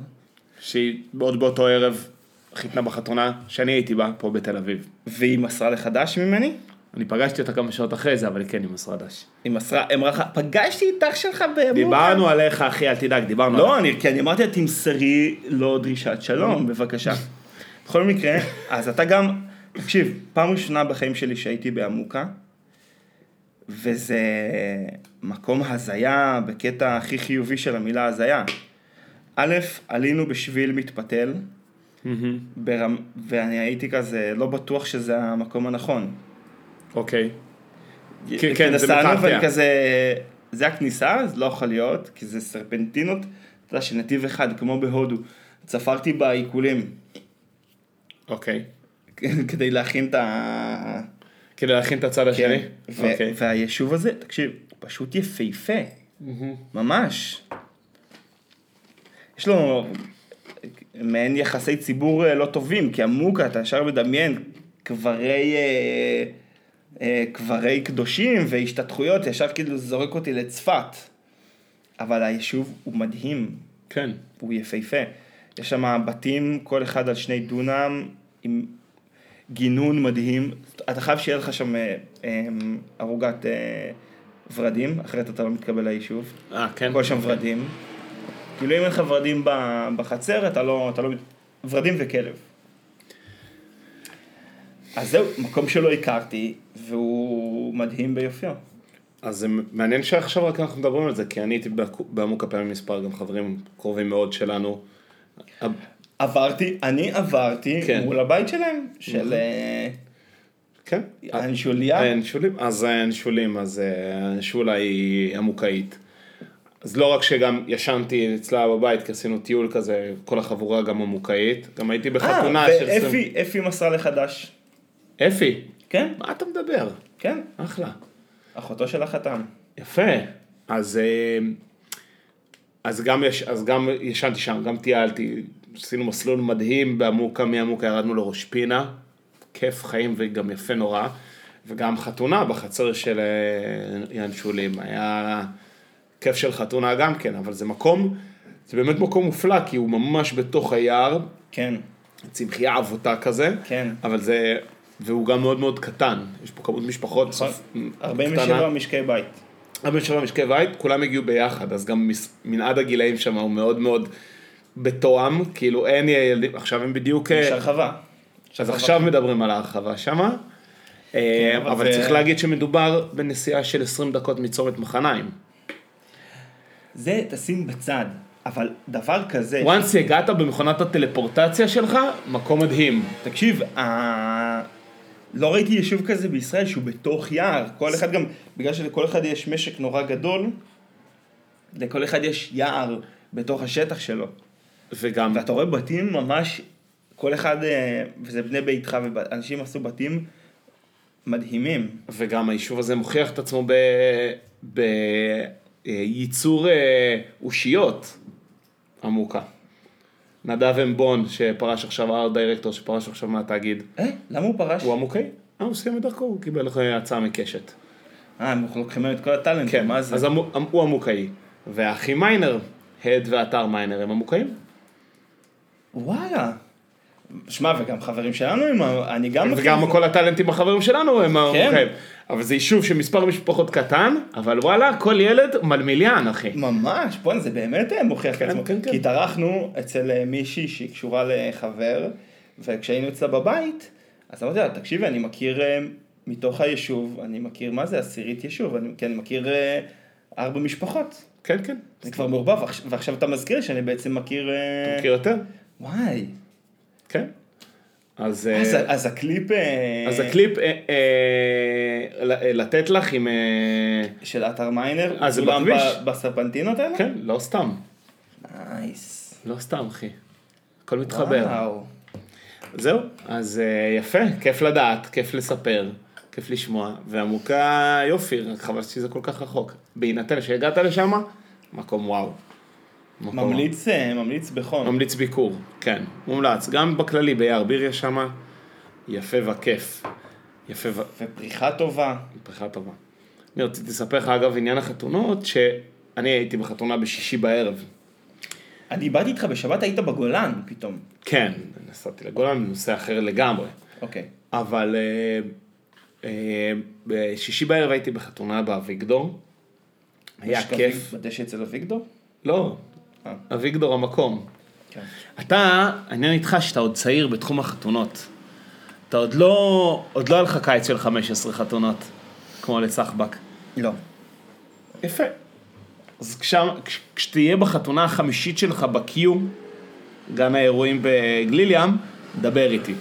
שהיא עוד באותו ערב חיתנה בחתונה שאני הייתי בה, פה בתל אביב. והיא מסרה לחדש ממני. אני פגשתי אותה כמה שעות אחרי זה, אבל היא כן היא מסרה דש. היא מסרה, אמרה לך, פגשתי את אח שלך בעמוקה. דיברנו עליך, אחי, אל תדאג, דיברנו לא, עליך. אני, כי אני אמרתי לה, תמסרי לו דרישת שלום, בבקשה. בכל מקרה, אז אתה גם, תקשיב, פעם ראשונה בחיים שלי שהייתי בעמוקה, וזה מקום הזיה בקטע הכי חיובי של המילה הזיה. א', עלינו בשביל מתפתל, מהמם. ברמ... ואני הייתי כזה לא בטוח שזה המקום הנכון. אוקיי. כן, כן, זה נסענו. ואני כזה, זה הכניסה, אז לא יכול להיות, כי זה סרפנטינות, אתה יודע, של נתיב אחד, כמו בהודו. צפרתי בעיקולים, אוקיי. כדי להכין את ה... כדי להכין את הצד השני? ו- אוקיי. והיישוב הזה, תקשיב, הוא פשוט יפהפה, ממש. יש לו מעין יחסי ציבור אה, לא טובים, כי עמוקה, אתה ישר מדמיין קברי, אה, קברי קדושים והשתתחויות, ישר כאילו זורק אותי לצפת. אבל היישוב הוא מדהים, כן. הוא יפהפה. יש שם בתים, כל אחד על שני דונם, עם גינון מדהים. אתה חייב שיהיה לך שם אה, אה, ערוגת אה, ורדים, אחרת אתה לא מתקבל ליישוב. אה, כן. הכל שם ורדים. כאילו אם אין לך ורדים בחצר, אתה לא, אתה לא... ורדים וכלב. אז זהו, מקום שלא הכרתי, והוא מדהים ביופיו. אז זה מעניין שעכשיו רק אנחנו מדברים על זה, כי אני הייתי בעמוק הפעמים מספר, גם חברים קרובים מאוד שלנו. עברתי, אני עברתי כן. מול הבית שלהם, של אה, כן. האנשוליה. האנשולים, אז האנשולים, אז אה, האנשולה היא עמוקאית. אז לא רק שגם ישנתי אצלה בבית, כי עשינו טיול כזה, כל החבורה גם עמוקאית, גם הייתי בחתונה אה, של... עשרים- ואפי, אפי מסרה לחדש. אפי, כן, מה אתה מדבר? כן, אחלה. אחותו של החתם. יפה. אז, אה, אז, גם, יש, אז גם ישנתי שם, גם טיילתי, עשינו מסלול מדהים בעמוקה, מעמוקה ירדנו לראש פינה, כיף חיים וגם יפה נורא, וגם חתונה בחצר של אה, ינשולים, היה כיף של חתונה גם כן, אבל זה מקום, זה באמת מקום מופלא, כי הוא ממש בתוך היער, כן, צמחייה עבותה כזה, כן. אבל זה, והוא גם מאוד מאוד קטן, יש פה כמות משפחות, נכון. סוף- 47 קטנה. משקי בית. אבא שלו משקי בית, כולם הגיעו ביחד, אז גם מנעד הגילאים שם הוא מאוד מאוד בתואם, כאילו אין ילדים, עכשיו הם בדיוק, יש אה, הרחבה. אז עכשיו מדברים על ההרחבה שמה, אה, כן, אבל צריך להגיד שמדובר בנסיעה של 20 דקות מצומת מחניים. זה תשים בצד, אבל דבר כזה, once הגעת במכונת הטלפורטציה שלך, מקום מדהים. תקשיב, ה... לא ראיתי יישוב כזה בישראל שהוא בתוך יער, כל אחד גם, בגלל שלכל אחד יש משק נורא גדול, לכל אחד יש יער בתוך השטח שלו. וגם, ואתה רואה בתים ממש, כל אחד, אה, וזה בני ביתך, ואנשים עשו בתים מדהימים. וגם היישוב הזה מוכיח את עצמו בייצור אה, אושיות עמוקה. נדב אמבון, שפרש עכשיו, הארט דירקטור, שפרש עכשיו מהתאגיד, אה, למה הוא פרש? הוא עמוקאי? אה, הוא סיים את דרכו, הוא קיבל הצעה מקשת. אה, הם לוקחים את כל הטאלנט, כן, מה זה? אז הוא עמוקאי. והאחי מיינר, הד ואתר מיינר הם המוקעים. וואלה. שמע, וגם חברים שלנו, הם- אני גם... וגם כל הטאלנטים החברים שלנו הם כן. המוקעים. אבל זה יישוב של מספר משפחות קטן, אבל וואלה, כל ילד מלמיליאן, אחי. ממש, בוא'נה, זה באמת אה, מוכיח את כן. כן, כן. כי התארחנו אצל אה, מישהי שהיא קשורה לחבר, וכשהיינו אצלה בבית, אז אמרתי לה, תקשיבי, אני מכיר אה, מתוך היישוב, אני מכיר, מה זה עשירית יישוב, אני כן מכיר ארבע משפחות. כן, כן. זה כבר מעורבב, ועכש- ועכשיו אתה מזכיר שאני בעצם מכיר... אה, מכיר יותר? וואי. כן. אז... אז, אה, אז הקליפ... אה, אז הקליפ, אה, אה, ל- לתת לך עם... אה, של אתר מיינר, אה, זה בכביש? בסרפנטינות האלה? כן, לא סתם. נייס. לא סתם, אחי. הכל מתחבר. וואו. זהו, אז אה, יפה, כיף לדעת, כיף לספר, כיף לשמוע, ועמוקה יופי, רק חבל שזה כל כך רחוק. בהינתן שהגעת לשם, מקום וואו. ממליץ, אה, ממליץ בחום. ממליץ ביקור, כן, מומלץ. גם בכללי, ביער ביריה שמה, יפה וכיף. יפה ו... ופריחה טובה. פריחה טובה. אני רציתי לספר לך, אגב, עניין החתונות, שאני הייתי בחתונה בשישי בערב. אני באתי איתך בשבת, היית בגולן פתאום. כן, נסעתי לגולן בנושא אחר לגמרי. אוקיי. אבל אה, אה, בשישי בערב הייתי בחתונה באביגדור. היה יש כיף. בדשא אצל אביגדור? לא. אביגדור המקום. כן. אתה, העניין איתך שאתה עוד צעיר בתחום החתונות. אתה עוד לא, עוד לא היה לך קיץ של 15 חתונות, כמו לסחבק. לא. יפה. אז כשם, כש, כשתהיה בחתונה החמישית שלך ב-Q, גן האירועים בגליל ים, דבר איתי.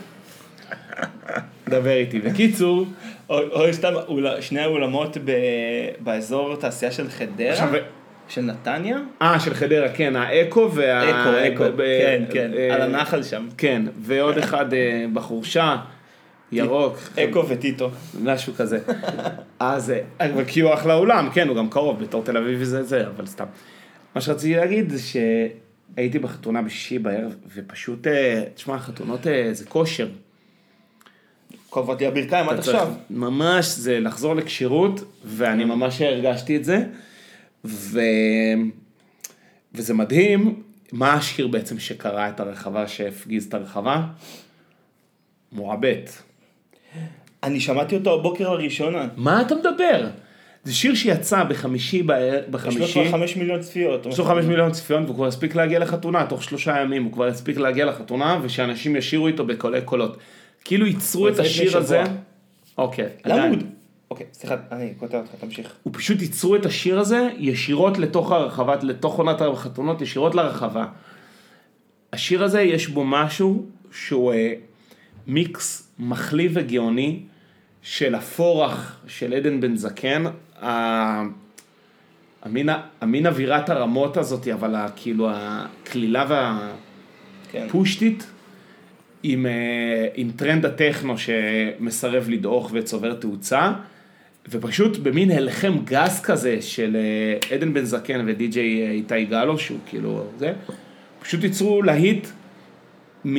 דבר איתי. בקיצור, או, או סתם אול, שני האולמות באזור תעשייה של חדרה? עכשיו, של נתניה? אה, של חדרה, כן, האקו וה... אקו, אקו, ב- כן, כן, אה, על הנחל שם. כן, ועוד אחד אה, בחורשה, ירוק. אקו וטיטו. משהו כזה. אז, אה, וכי הוא אחלה אולם, כן, הוא גם קרוב, בתור תל אביב וזה זה, אבל סתם. מה שרציתי להגיד זה שהייתי בחתונה בשישי בערב, ופשוט, אה, תשמע, חתונות אה, זה כושר. כובעת לי הברכיים עד עכשיו. ממש, זה לחזור לכשירות, ואני ממש הרגשתי את זה. ו... וזה מדהים, מה השיר בעצם שקרא את הרחבה, שהפגיז את הרחבה? מועבט. אני שמעתי אותו הבוקר לראשונה. מה אתה מדבר? זה שיר שיצא בחמישי, בערב- יש לו בחמישי, כבר חמש מיליון צפיות. יש לו חמש מיליון צפיון והוא כבר הספיק להגיע לחתונה, תוך שלושה ימים הוא כבר הספיק להגיע לחתונה ושאנשים ישירו איתו בקולי קולות. כאילו ייצרו את השיר הזה. אוקיי, למה. הוא... אוקיי, סליחה, אני קוטע אותך, תמשיך. הוא פשוט ייצרו את השיר הזה ישירות לתוך הרחבה, לתוך עונת החתונות, ישירות לרחבה. השיר הזה יש בו משהו שהוא אה, מיקס מחליא וגאוני של הפורח של עדן בן זקן, המין, המין אווירת הרמות הזאת, אבל ה- כאילו הקלילה כן. והפושטית, עם, אה, עם טרנד הטכנו שמסרב לדעוך וצובר תאוצה, ופשוט במין הלחם גס כזה של אה, עדן בן זקן ודי.ג'יי איתי גלו, שהוא כאילו זה, פשוט ייצרו להיט מ...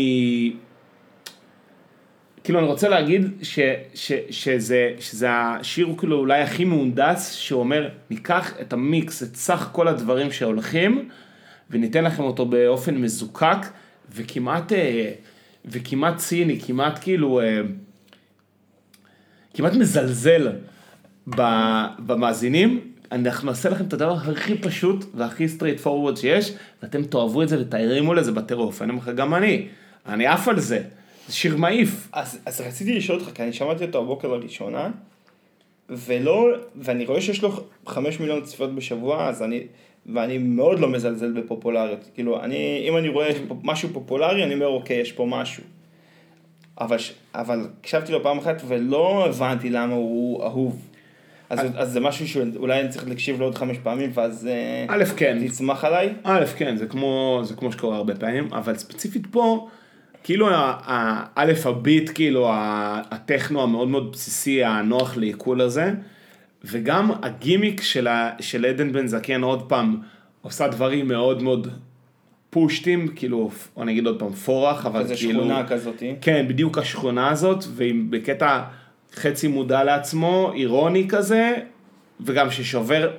כאילו אני רוצה להגיד ש, ש, שזה, שזה השיר הוא כאילו אולי הכי מהונדס, שאומר ניקח את המיקס, את סך כל הדברים שהולכים, וניתן לכם אותו באופן מזוקק, וכמעט, אה, וכמעט ציני, כמעט כאילו, אה, כמעט מזלזל במאזינים. אנחנו נעשה לכם את הדבר הכי פשוט והכי straightforward שיש, ואתם תאהבו את זה ותרימו לזה בטירוף. אני אומר לך, גם אני, אני עף על זה. זה שיר מעיף. אז, אז רציתי לשאול אותך, כי אני שמעתי אותו הבוקר לראשונה, ולא, ואני רואה שיש לו חמש מיליון צפיות בשבוע, אז אני, ואני מאוד לא מזלזל בפופולריות. כאילו, אני, אם אני רואה משהו פופולרי, אני אומר, אוקיי, יש פה משהו. אבל, אבל הקשבתי לו פעם אחת ולא הבנתי למה הוא אהוב. אז, אז זה משהו שאולי אני צריך להקשיב לו עוד חמש פעמים, ואז אה, א', כן. תצמח עליי. א', כן, זה כמו, זה כמו שקורה הרבה פעמים, אבל ספציפית פה, כאילו, א', הביט, כאילו, הטכנו המאוד מאוד בסיסי, הנוח לעיכול הזה, וגם הגימיק של, ה- של עדן בן זקן, עוד פעם, עושה דברים מאוד מאוד פושטים, כאילו, או אני אגיד עוד פעם, פורח, אבל איזה כאילו... שכונה כזאתי. כן, בדיוק השכונה הזאת, ועם בקטע חצי מודע לעצמו, אירוני כזה, וגם ששובר,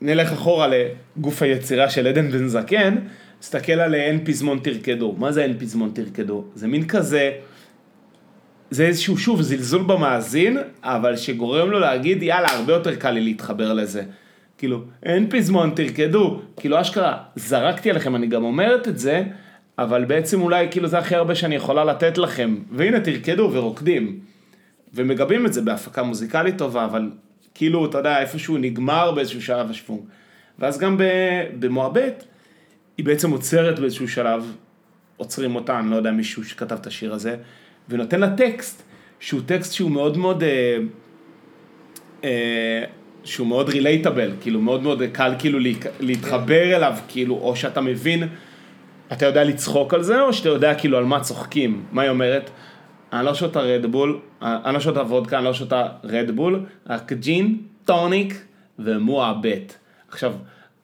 נלך אחורה לגוף היצירה של עדן בן זקן, תסתכל על אין פזמון תרקדו. מה זה אין פזמון תרקדו? זה מין כזה, זה איזשהו, שוב, זלזול במאזין, אבל שגורם לו להגיד, יאללה, הרבה יותר קל לי להתחבר לזה. כאילו, אין פזמון, תרקדו. כאילו, אשכרה, זרקתי עליכם, אני גם אומרת את זה, אבל בעצם אולי, כאילו, זה הכי הרבה שאני יכולה לתת לכם. והנה, תרקדו ורוקדים. ומגבים את זה בהפקה מוזיקלית טובה, אבל כאילו, אתה יודע, איפשהו נגמר באיזשהו שלב השוונג. ואז גם במועבט, היא בעצם עוצרת באיזשהו שלב, עוצרים אותה, אני לא יודע מישהו שכתב את השיר הזה, ונותן לה טקסט, שהוא טקסט שהוא מאוד מאוד, אה, אה, שהוא מאוד רילייטבל, כאילו מאוד מאוד קל כאילו להתחבר אליו, כאילו, או שאתה מבין, אתה יודע לצחוק על זה, או שאתה יודע כאילו על מה צוחקים, מה היא אומרת? אני לא שותה רדבול, אני לא שותה וודקה, אני לא שותה רדבול, רק ג'ין, טוניק ומועבט. עכשיו,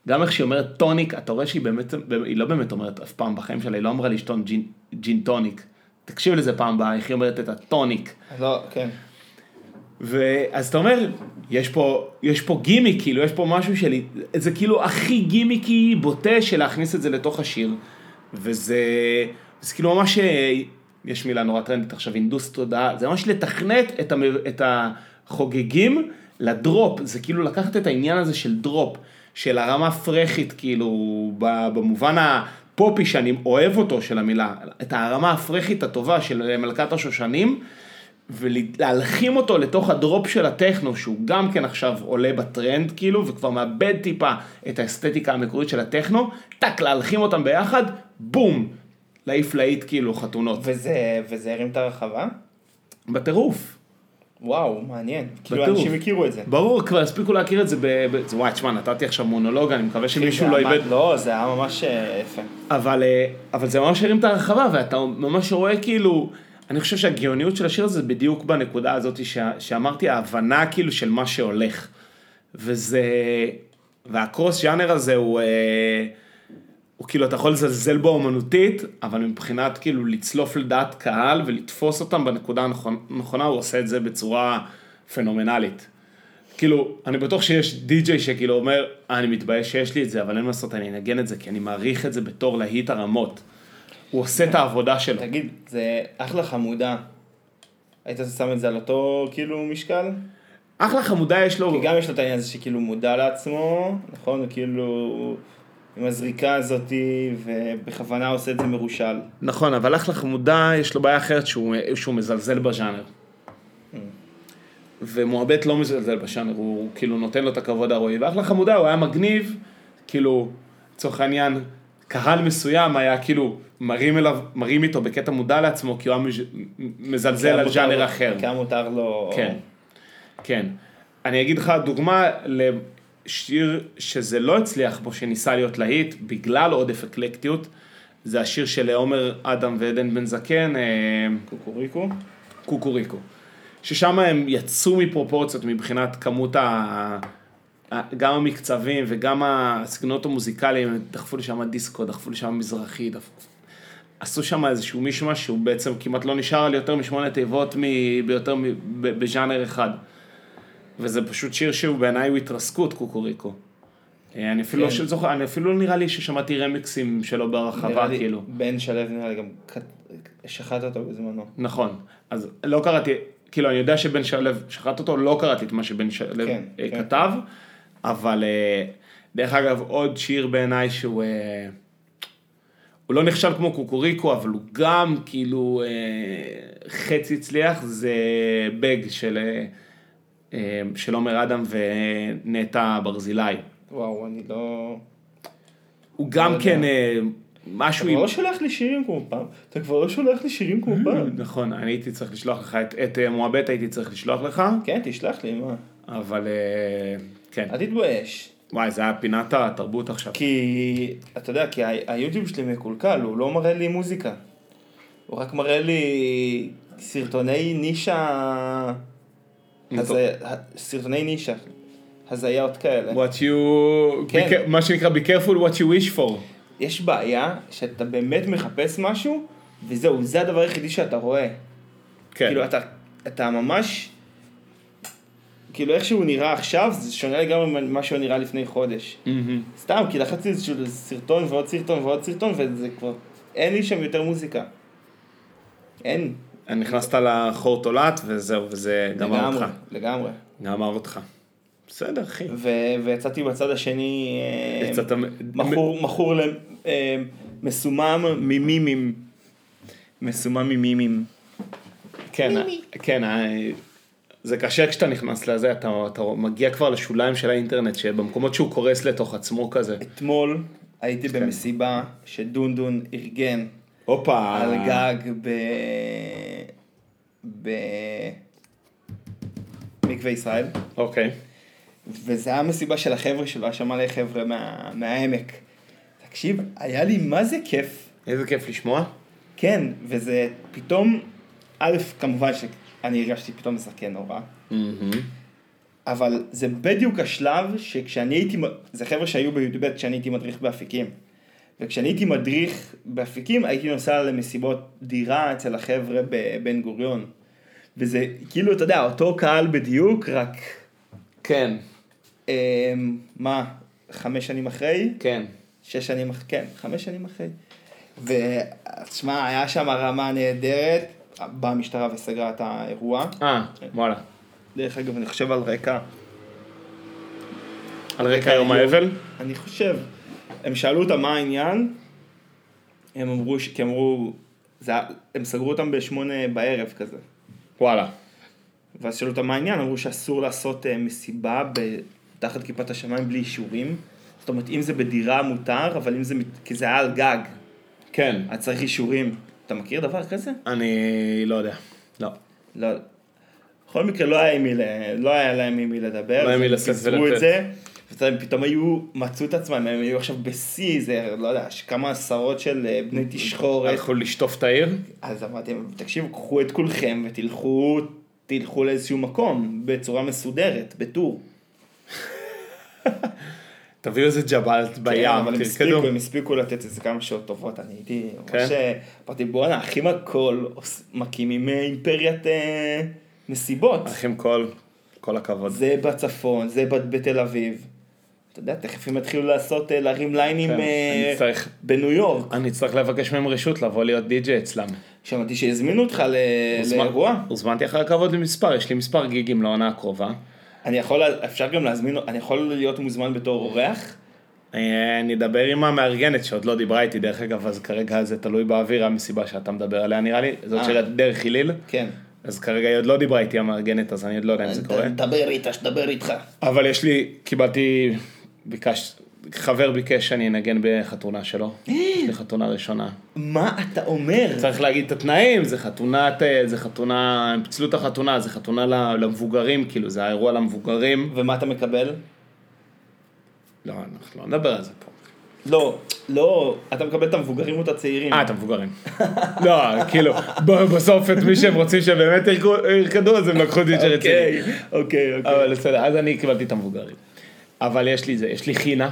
גם איך שהיא אומרת טוניק, אתה רואה שהיא באמת, היא לא באמת אומרת אף פעם בחיים שלה, היא לא אמרה לשתות ג'ין, ג'ין טוניק. תקשיב לזה פעם הבאה, איך היא אומרת את הטוניק. לא, כן. ואז אתה אומר, יש פה, יש פה גימיק, כאילו, יש פה משהו שלי, זה כאילו הכי גימיקי בוטה של להכניס את זה לתוך השיר. וזה, זה כאילו ממש, יש מילה נורא טרנדית עכשיו, הינדוס תודעה, זה ממש לתכנת את, המ, את החוגגים לדרופ, זה כאילו לקחת את העניין הזה של דרופ, של הרמה פרחית, כאילו, במובן הפופי שאני אוהב אותו של המילה, את הרמה הפרחית הטובה של מלכת השושנים, ולהלחים אותו לתוך הדרופ של הטכנו, שהוא גם כן עכשיו עולה בטרנד, כאילו, וכבר מאבד טיפה את האסתטיקה המקורית של הטכנו, טאק, להלחים אותם ביחד, בום, להעיף להיט כאילו חתונות. וזה, וזה הרים את הרחבה? בטירוף. וואו, מעניין. כאילו אנשים הכירו את זה. ברור, כבר הספיקו להכיר את זה ב... וואי, תשמע, נתתי עכשיו מונולוג, אני מקווה שמישהו לא איבד... לא, זה היה ממש אה, יפה. אבל, אה, אבל זה ממש הרים את הרחבה, ואתה ממש רואה כאילו... אני חושב שהגאוניות של השיר הזה זה בדיוק בנקודה הזאת ש... שאמרתי, ההבנה כאילו של מה שהולך. וזה... והקרוס ז'אנר הזה הוא... אה, הוא כאילו, אתה יכול לזלזל בו אומנותית, אבל מבחינת כאילו לצלוף לדעת קהל ולתפוס אותם בנקודה הנכונה, הוא עושה את זה בצורה פנומנלית. כאילו, אני בטוח שיש די-ג'יי שכאילו אומר, אני מתבייש שיש לי את זה, אבל אין מה לעשות, אני אנגן את זה, כי אני מעריך את זה בתור להיט הרמות. הוא עושה את העבודה שלו. תגיד, זה אחלה חמודה. היית שם את זה על אותו כאילו משקל? אחלה חמודה יש לו... כי גם יש לו את העניין הזה שכאילו מודע לעצמו, נכון? הוא כאילו... עם הזריקה הזאת, ובכוונה עושה את זה מרושל. נכון, אבל אחלה חמודה, יש לו בעיה אחרת שהוא, שהוא מזלזל בז'אנר. Mm. ומועבט לא מזלזל בז'אנר, הוא כאילו נותן לו את הכבוד הראוי. ואחלה חמודה, הוא היה מגניב, כאילו, לצורך העניין, קהל מסוים היה כאילו מרים אליו, מרים איתו בקטע מודע לעצמו, כי הוא היה מזלזל על ז'אנר אחר. כי היה מותר לו... כן, כן. אני אגיד לך דוגמה שיר שזה לא הצליח בו, שניסה להיות להיט, בגלל עודף אקלקטיות, זה השיר של עומר אדם ועדן בן זקן, אה, קוקוריקו? קוקוריקו. ששם הם יצאו מפרופורציות מבחינת כמות ה... גם המקצבים וגם הסגנונות המוזיקליים, הם דחפו לשם דיסקו, דחפו לשם מזרחי, דחפו... עשו שם איזשהו מישמש שהוא בעצם כמעט לא נשאר על יותר משמונה תיבות מ... ביותר מ... בז'אנר אחד. וזה פשוט שיר שהוא בעיניי הוא התרסקות קוקוריקו. אה, אני אפילו, כן. לא זוכר, אני אפילו לא נראה לי ששמעתי רמיקסים שלו ברחבה, כאילו. בן שלו נראה לי גם שחט אותו בזמנו. נכון, אז לא קראתי, כאילו אני יודע שבן שלו שחט אותו, לא קראתי את מה שבן שלו כן, אה, כן. כתב, אבל אה, דרך אגב עוד שיר בעיניי שהוא, הוא לא נחשב כמו קוקוריקו, אבל הוא גם כאילו חצי הצליח, זה בג של... אה, של עומר אדם ונטע ברזילי. וואו, אני לא... הוא גם לא כן אה, משהו... אתה כבר לא שולח לי שירים כמו פעם. אתה כבר לא שולח לי שירים כמו פעם. נכון, אני הייתי צריך לשלוח לך את, את אה, מועבט הייתי צריך לשלוח לך. כן, תשלח לי, מה? אבל כן. אל תתבייש. וואי, זה היה פינת התרבות עכשיו. כי, אתה יודע, כי היוטיוב שלי מקולקל, הוא לא מראה לי מוזיקה. הוא רק מראה לי סרטוני נישה... סרטוני נישה, הזיות כאלה. What you, כן. מה שנקרא be careful what you wish for. יש בעיה שאתה באמת מחפש משהו, וזהו, זה הדבר היחידי שאתה רואה. כן. כאילו אתה, אתה ממש כאילו איך שהוא נראה עכשיו, זה שונה לגמרי ממה שהוא נראה לפני חודש. סתם, כי לחצתי איזשהו סרטון ועוד סרטון ועוד סרטון, וזה כבר... אין לי שם יותר מוזיקה. אין. נכנסת לחור תולעת וזהו, וזה גמר אותך. לגמרי. גמר אותך. בסדר, אחי. ו- ויצאתי בצד השני אה, יצאת מכור, מכור ל- אה, מסומם ממימים. מסומם ממימים. כן, כן, אה, זה קשה כשאתה נכנס לזה, אתה, אתה מגיע כבר לשוליים של האינטרנט, שבמקומות שהוא קורס לתוך עצמו כזה. אתמול הייתי כן. במסיבה שדונדון ארגן הופה. על גג ב... במקווה ישראל, אוקיי. וזה היה מסיבה של החבר'ה שלו, היה שם מלא חבר'ה מה... מהעמק. תקשיב, היה לי מה זה כיף. איזה כיף לשמוע. כן, וזה פתאום, א', כמובן שאני הרגשתי פתאום זקן נורא, אבל זה בדיוק השלב שכשאני הייתי, זה חבר'ה שהיו בי"ב כשאני הייתי מדריך באפיקים. וכשאני הייתי מדריך באפיקים, הייתי נוסע למסיבות דירה אצל החבר'ה בבן גוריון. וזה כאילו, אתה יודע, אותו קהל בדיוק, רק, כן, אה, מה, חמש שנים אחרי? כן. שש שנים אחרי, כן, חמש שנים אחרי. ותשמע, היה שם רמה נהדרת, באה המשטרה וסגרה את האירוע. אה, וואלה. דרך אגב, אני חושב על רקע, על רקע יום האבל? אני חושב, הם שאלו אותם מה העניין, הם אמרו, ש- כי אמרו, זה, הם סגרו אותם בשמונה בערב כזה. וואלה. ואז שאלו אותם מה העניין, אמרו שאסור לעשות אה, מסיבה ב- תחת כיפת השמיים בלי אישורים. זאת אומרת, אם זה בדירה מותר, אבל אם זה, כי זה היה על גג, כן. אז צריך אישורים. אתה מכיר דבר כזה? אני לא יודע. לא. לא. בכל מקרה לא היה, עם מי, לא היה להם עם מי לדבר. לא היה מי לשאת ולתת. את זה, הם פתאום היו, מצאו את עצמם, הם היו עכשיו בשיא, זה, לא יודע, כמה עשרות של אה, בני תשחורת. הלכו לשטוף את העיר? אז אמרתי, תקשיבו, קחו את כולכם ותלכו, תלכו לאיזשהו מקום, בצורה מסודרת, בטור. תביאו איזה ג'בלט כן, בים, אבל הם הספיקו, תרקדו. הם הספיקו לתת איזה כמה שעות טובות, אני הייתי, כן? ממש, אה, אמרתי, בואנה, אחים הכל, מקימים אה, אימפריית נסיבות. אחים קול, כל הכבוד. זה בצפון, זה בתל אביב. אתה יודע, תכף הם יתחילו לעשות, אה, להרים ליינים כן, אה, צריך- בניו יורק. אני אצטרך לבקש מהם רשות לבוא להיות די-ג'יי אצלם. שמעתי שהזמינו אותך ל- לאירוע. הוזמנתי אחרי הכבוד למספר, יש לי מספר גיגים לעונה הקרובה. אני יכול, אפשר גם להזמין, אני יכול להיות מוזמן בתור אורח? אה, אני אדבר עם המארגנת שעוד לא דיברה איתי דרך אגב, אז כרגע זה תלוי באוויר המסיבה שאתה מדבר עליה נראה לי, זאת אה. של דרך הליל, כן. אז כרגע היא עוד לא דיברה איתי המארגנת אז אני עוד לא יודע אם זה קורה. דבר איתה, שתדבר איתך. אבל יש לי, קיבלתי, ביקש, חבר ביקש שאני אנגן בחתונה שלו, יש לי חתונה ראשונה. מה אתה אומר? צריך להגיד את התנאים, זה חתונת, אה, זה חתונה, הם פיצלו את החתונה, זה חתונה למבוגרים, כאילו זה האירוע למבוגרים. ומה אתה מקבל? לא, אנחנו לא נדבר על זה פה. לא, לא, אתה מקבל את המבוגרים או את הצעירים? אה, את המבוגרים. לא, כאילו, בסוף את מי שהם רוצים שבאמת ירקדו, אז הם לקחו די.ג'י רציני. אוקיי, אוקיי, אוקיי. אבל בסדר, אז אני קיבלתי את המבוגרים. אבל יש לי זה, יש לי חינה,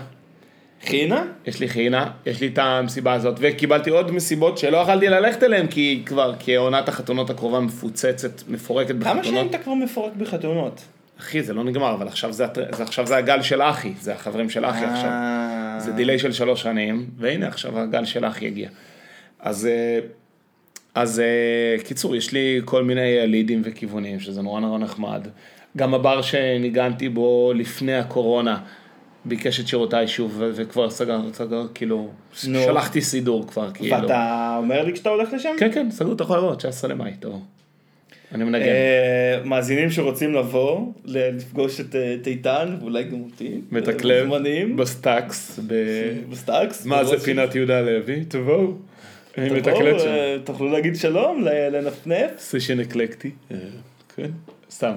חינה? יש לי חינה, יש לי את המסיבה הזאת, וקיבלתי עוד מסיבות שלא יכלתי ללכת אליהן, כי כבר, כי עונת החתונות הקרובה מפוצצת, מפורקת כמה שנים בחתונות. אתה כבר מפורק בחתונות? אחי, זה לא נגמר, אבל עכשיו זה, זה, עכשיו זה הגל של אחי, זה החברים של אחי עכשיו. אה. זה דיליי של שלוש שנים, והנה עכשיו הגל של אחי הגיע. אז, אה, אז אה, קיצור, יש לי כל מיני לידים וכיוונים, שזה נורא נורא נחמד. גם הבר שניגנתי בו לפני הקורונה, ביקש את שירותיי שוב, וכבר סגר, סגר, כאילו, נו. שלחתי סידור כבר, כאילו. ואתה אומר לי כשאתה הולך לשם? כן, כן, סגרו, אתה יכול לראות, 19 למאי, טוב. אני מנגן. אה, מאזינים שרוצים לבוא, לפגוש את אה, את איתן, ואולי גם אותי. מתקלט, מוזמנים. בסטאקס, ב... בסטאקס. מה זה פינת יהודה לוי? תבואו. אני תבואו, מתקלט שם. אה, תוכלו להגיד שלום, לנפנף. סשן אקלקטי. אה, כן, סתם.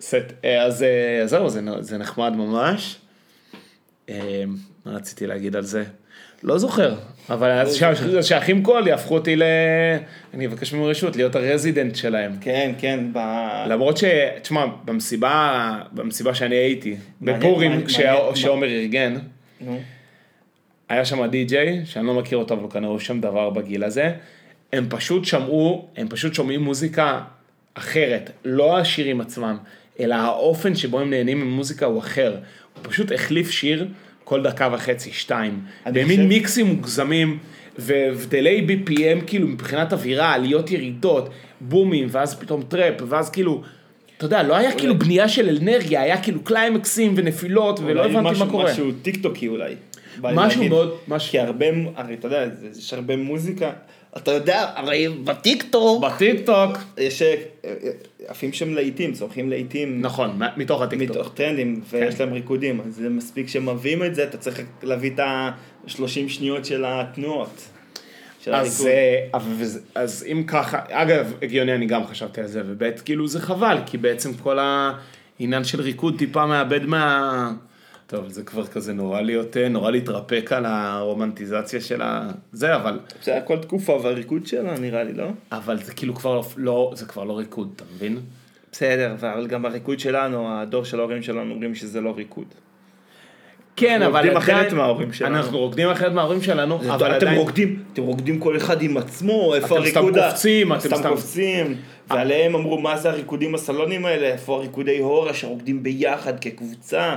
סט. אה, אז אה, אז זהו, זה זה נחמד ממש. אה, מה רציתי להגיד על זה? לא זוכר, אבל אז שה- שהאחים קול יהפכו אותי ל... אני אבקש מהם רשות להיות הרזידנט שלהם. כן, כן, ב... למרות ש... תשמע, במסיבה, במסיבה שאני הייתי, בפורים, מעניין, כשה- מעניין. שעומר ארגן. היה שם די-ג'יי, שאני לא מכיר אותו, אבל כנראה הוא שם דבר בגיל הזה. הם פשוט שמעו, הם פשוט שומעים מוזיקה אחרת, לא השירים עצמם. אלא האופן שבו הם נהנים ממוזיקה הוא אחר. הוא פשוט החליף שיר כל דקה וחצי, שתיים. במין חושב- מיקסים מוגזמים, והבדלי BPM כאילו מבחינת אווירה, עליות ירידות, בומים, ואז פתאום טראפ, ואז כאילו... אתה יודע, לא היה כאילו בנייה של אנרגיה, היה כאילו קליימקסים ונפילות, ולא אולי הבנתי משהו- מה קורה. משהו טיק טוקי אולי. משהו להגיד. מאוד- משהו- כי הרבה, הרי אתה יודע, יש הרבה מוזיקה. אתה יודע, הרי בטיק טוק בטיק טוק. יש אה, אה, עפים שם להיטים, צורכים להיטים. נכון, מתוך הטיק טוק. מתוך טרנדים, ויש כן. להם ריקודים, אז זה מספיק שמביאים את זה, אתה צריך להביא את ה-30 שניות של התנועות. אז, הריקוד. אה, אז אם ככה, אגב, הגיוני, אני גם חשבתי על זה, וב' כאילו זה חבל, כי בעצם כל העניין של ריקוד טיפה מאבד מה... טוב, זה כבר כזה נורא להיות, אה, נורא להתרפק על הרומנטיזציה של ה... זה, אבל, זה היה כל תקופה והריקוד שלה נראה לי, לא? אבל זה כאילו כבר לא, זה כבר לא ריקוד, אתה מבין? בסדר, אבל גם הריקוד שלנו, הדור של ההורים שלנו אומרים שזה לא ריקוד. כן, אנחנו אבל רוקדים עדיין... אחרת מההורים שלנו. אנחנו רוקדים אחרת מההורים שלנו, אבל אתם עדיין... רוקדים, אתם רוקדים כל אחד עם עצמו, איפה אתם סתם הריקוד ה- קופצים, אתם סתם סתם- קופצים, ועליהם אמרו מה זה הריקודים הסלונים האלה, איפה הריקודי הורה שרוקדים ביחד כקבוצה.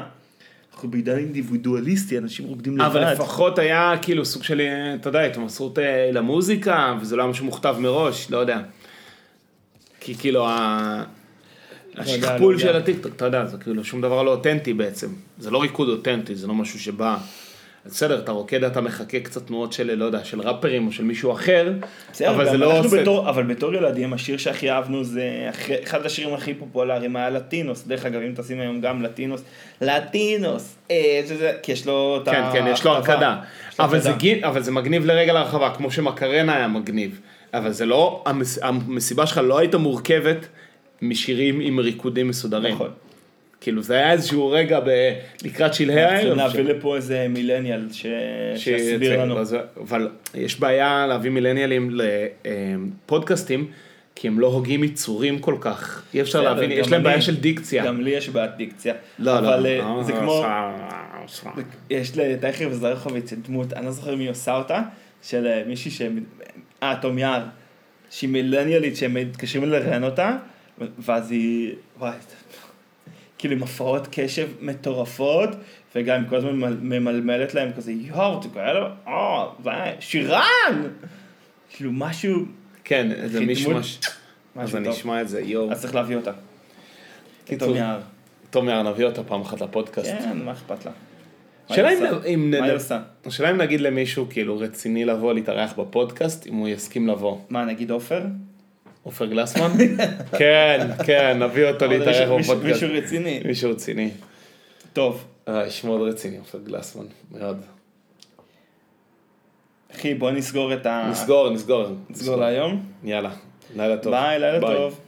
אנחנו בעידן אינדיבידואליסטי, אנשים רוקדים לבד. אבל לפחות היה כאילו סוג של, אתה יודע, התמסרות אה, למוזיקה, וזה לא היה משהו מוכתב מראש, לא יודע. כי כאילו ה... השכפול לא של. הטיקטוק, אתה יודע, זה כאילו שום דבר לא אותנטי בעצם. זה לא ריקוד אותנטי, זה לא משהו שבא... בסדר, אתה רוקד, אתה מחכה קצת תנועות של, לא יודע, של ראפרים או של מישהו אחר, בסדר, אבל זה לא עושה... בתור, אבל בתור ילדים, השיר שהכי אהבנו זה, אחרי- אחד השירים הכי פופולריים היה לטינוס, דרך אגב, אם תשים היום גם לטינוס, לטינוס, אה, שזה, כי יש לו את כן, כן, יש לו ההכתבה. הרקדה. יש לו אבל זה, הרקדה. גי- אבל זה מגניב לרגע להרחבה, כמו שמקרנה היה מגניב. אבל זה לא, המס, המסיבה שלך לא הייתה מורכבת משירים עם ריקודים מסודרים. נכון. כאילו זה היה איזשהו רגע ב... לקראת שלהי הערב. צריכים להביא לפה איזה מילניאל ש- שיסביר לנו. אבל יש בעיה להביא מילניאלים לפודקאסטים, כי הם לא הוגים יצורים כל כך. אי אפשר להבין, יש להם אני- בעיה של דיקציה. גם לי יש בעיית דיקציה. לא, לא. אבל אה, זה כמו, יש לטייכר וזרחוביץ דמות, אני לא זוכר מי עושה אותה, של אה, מישהי ש... אה, תום יער, שהיא מילניאלית שהם מתקשרים לראיין אותה, ואז היא, וואי, כאילו עם הפרעות קשב מטורפות, וגם כל הזמן ממל- ממלמלת להם כזה, יואו, זה כאלה, אה, זה היה שירן! כאילו משהו, כן, זה הכי מישהו דמות- מש... אז אני. אשמע את זה, יואו. אז צריך להביא אותה. קיצור, תום יער. תום יער, נביא אותה פעם אחת לפודקאסט. כן, מה אכפת לה? השאלה אם נגיד למישהו כאילו רציני לבוא להתארח בפודקאסט, אם הוא יסכים לבוא. מה, נגיד עופר? עופר גלסמן? כן, כן, נביא אותו להתארח בפודקאסט. מישהו רציני. מישהו רציני. טוב, אה, איש מאוד רציני, עופר גלסמן, מאוד. אחי, בוא נסגור את ה... נסגור, נסגור. נסגור להיום? יאללה, לילה טוב. ביי, לילה. טוב.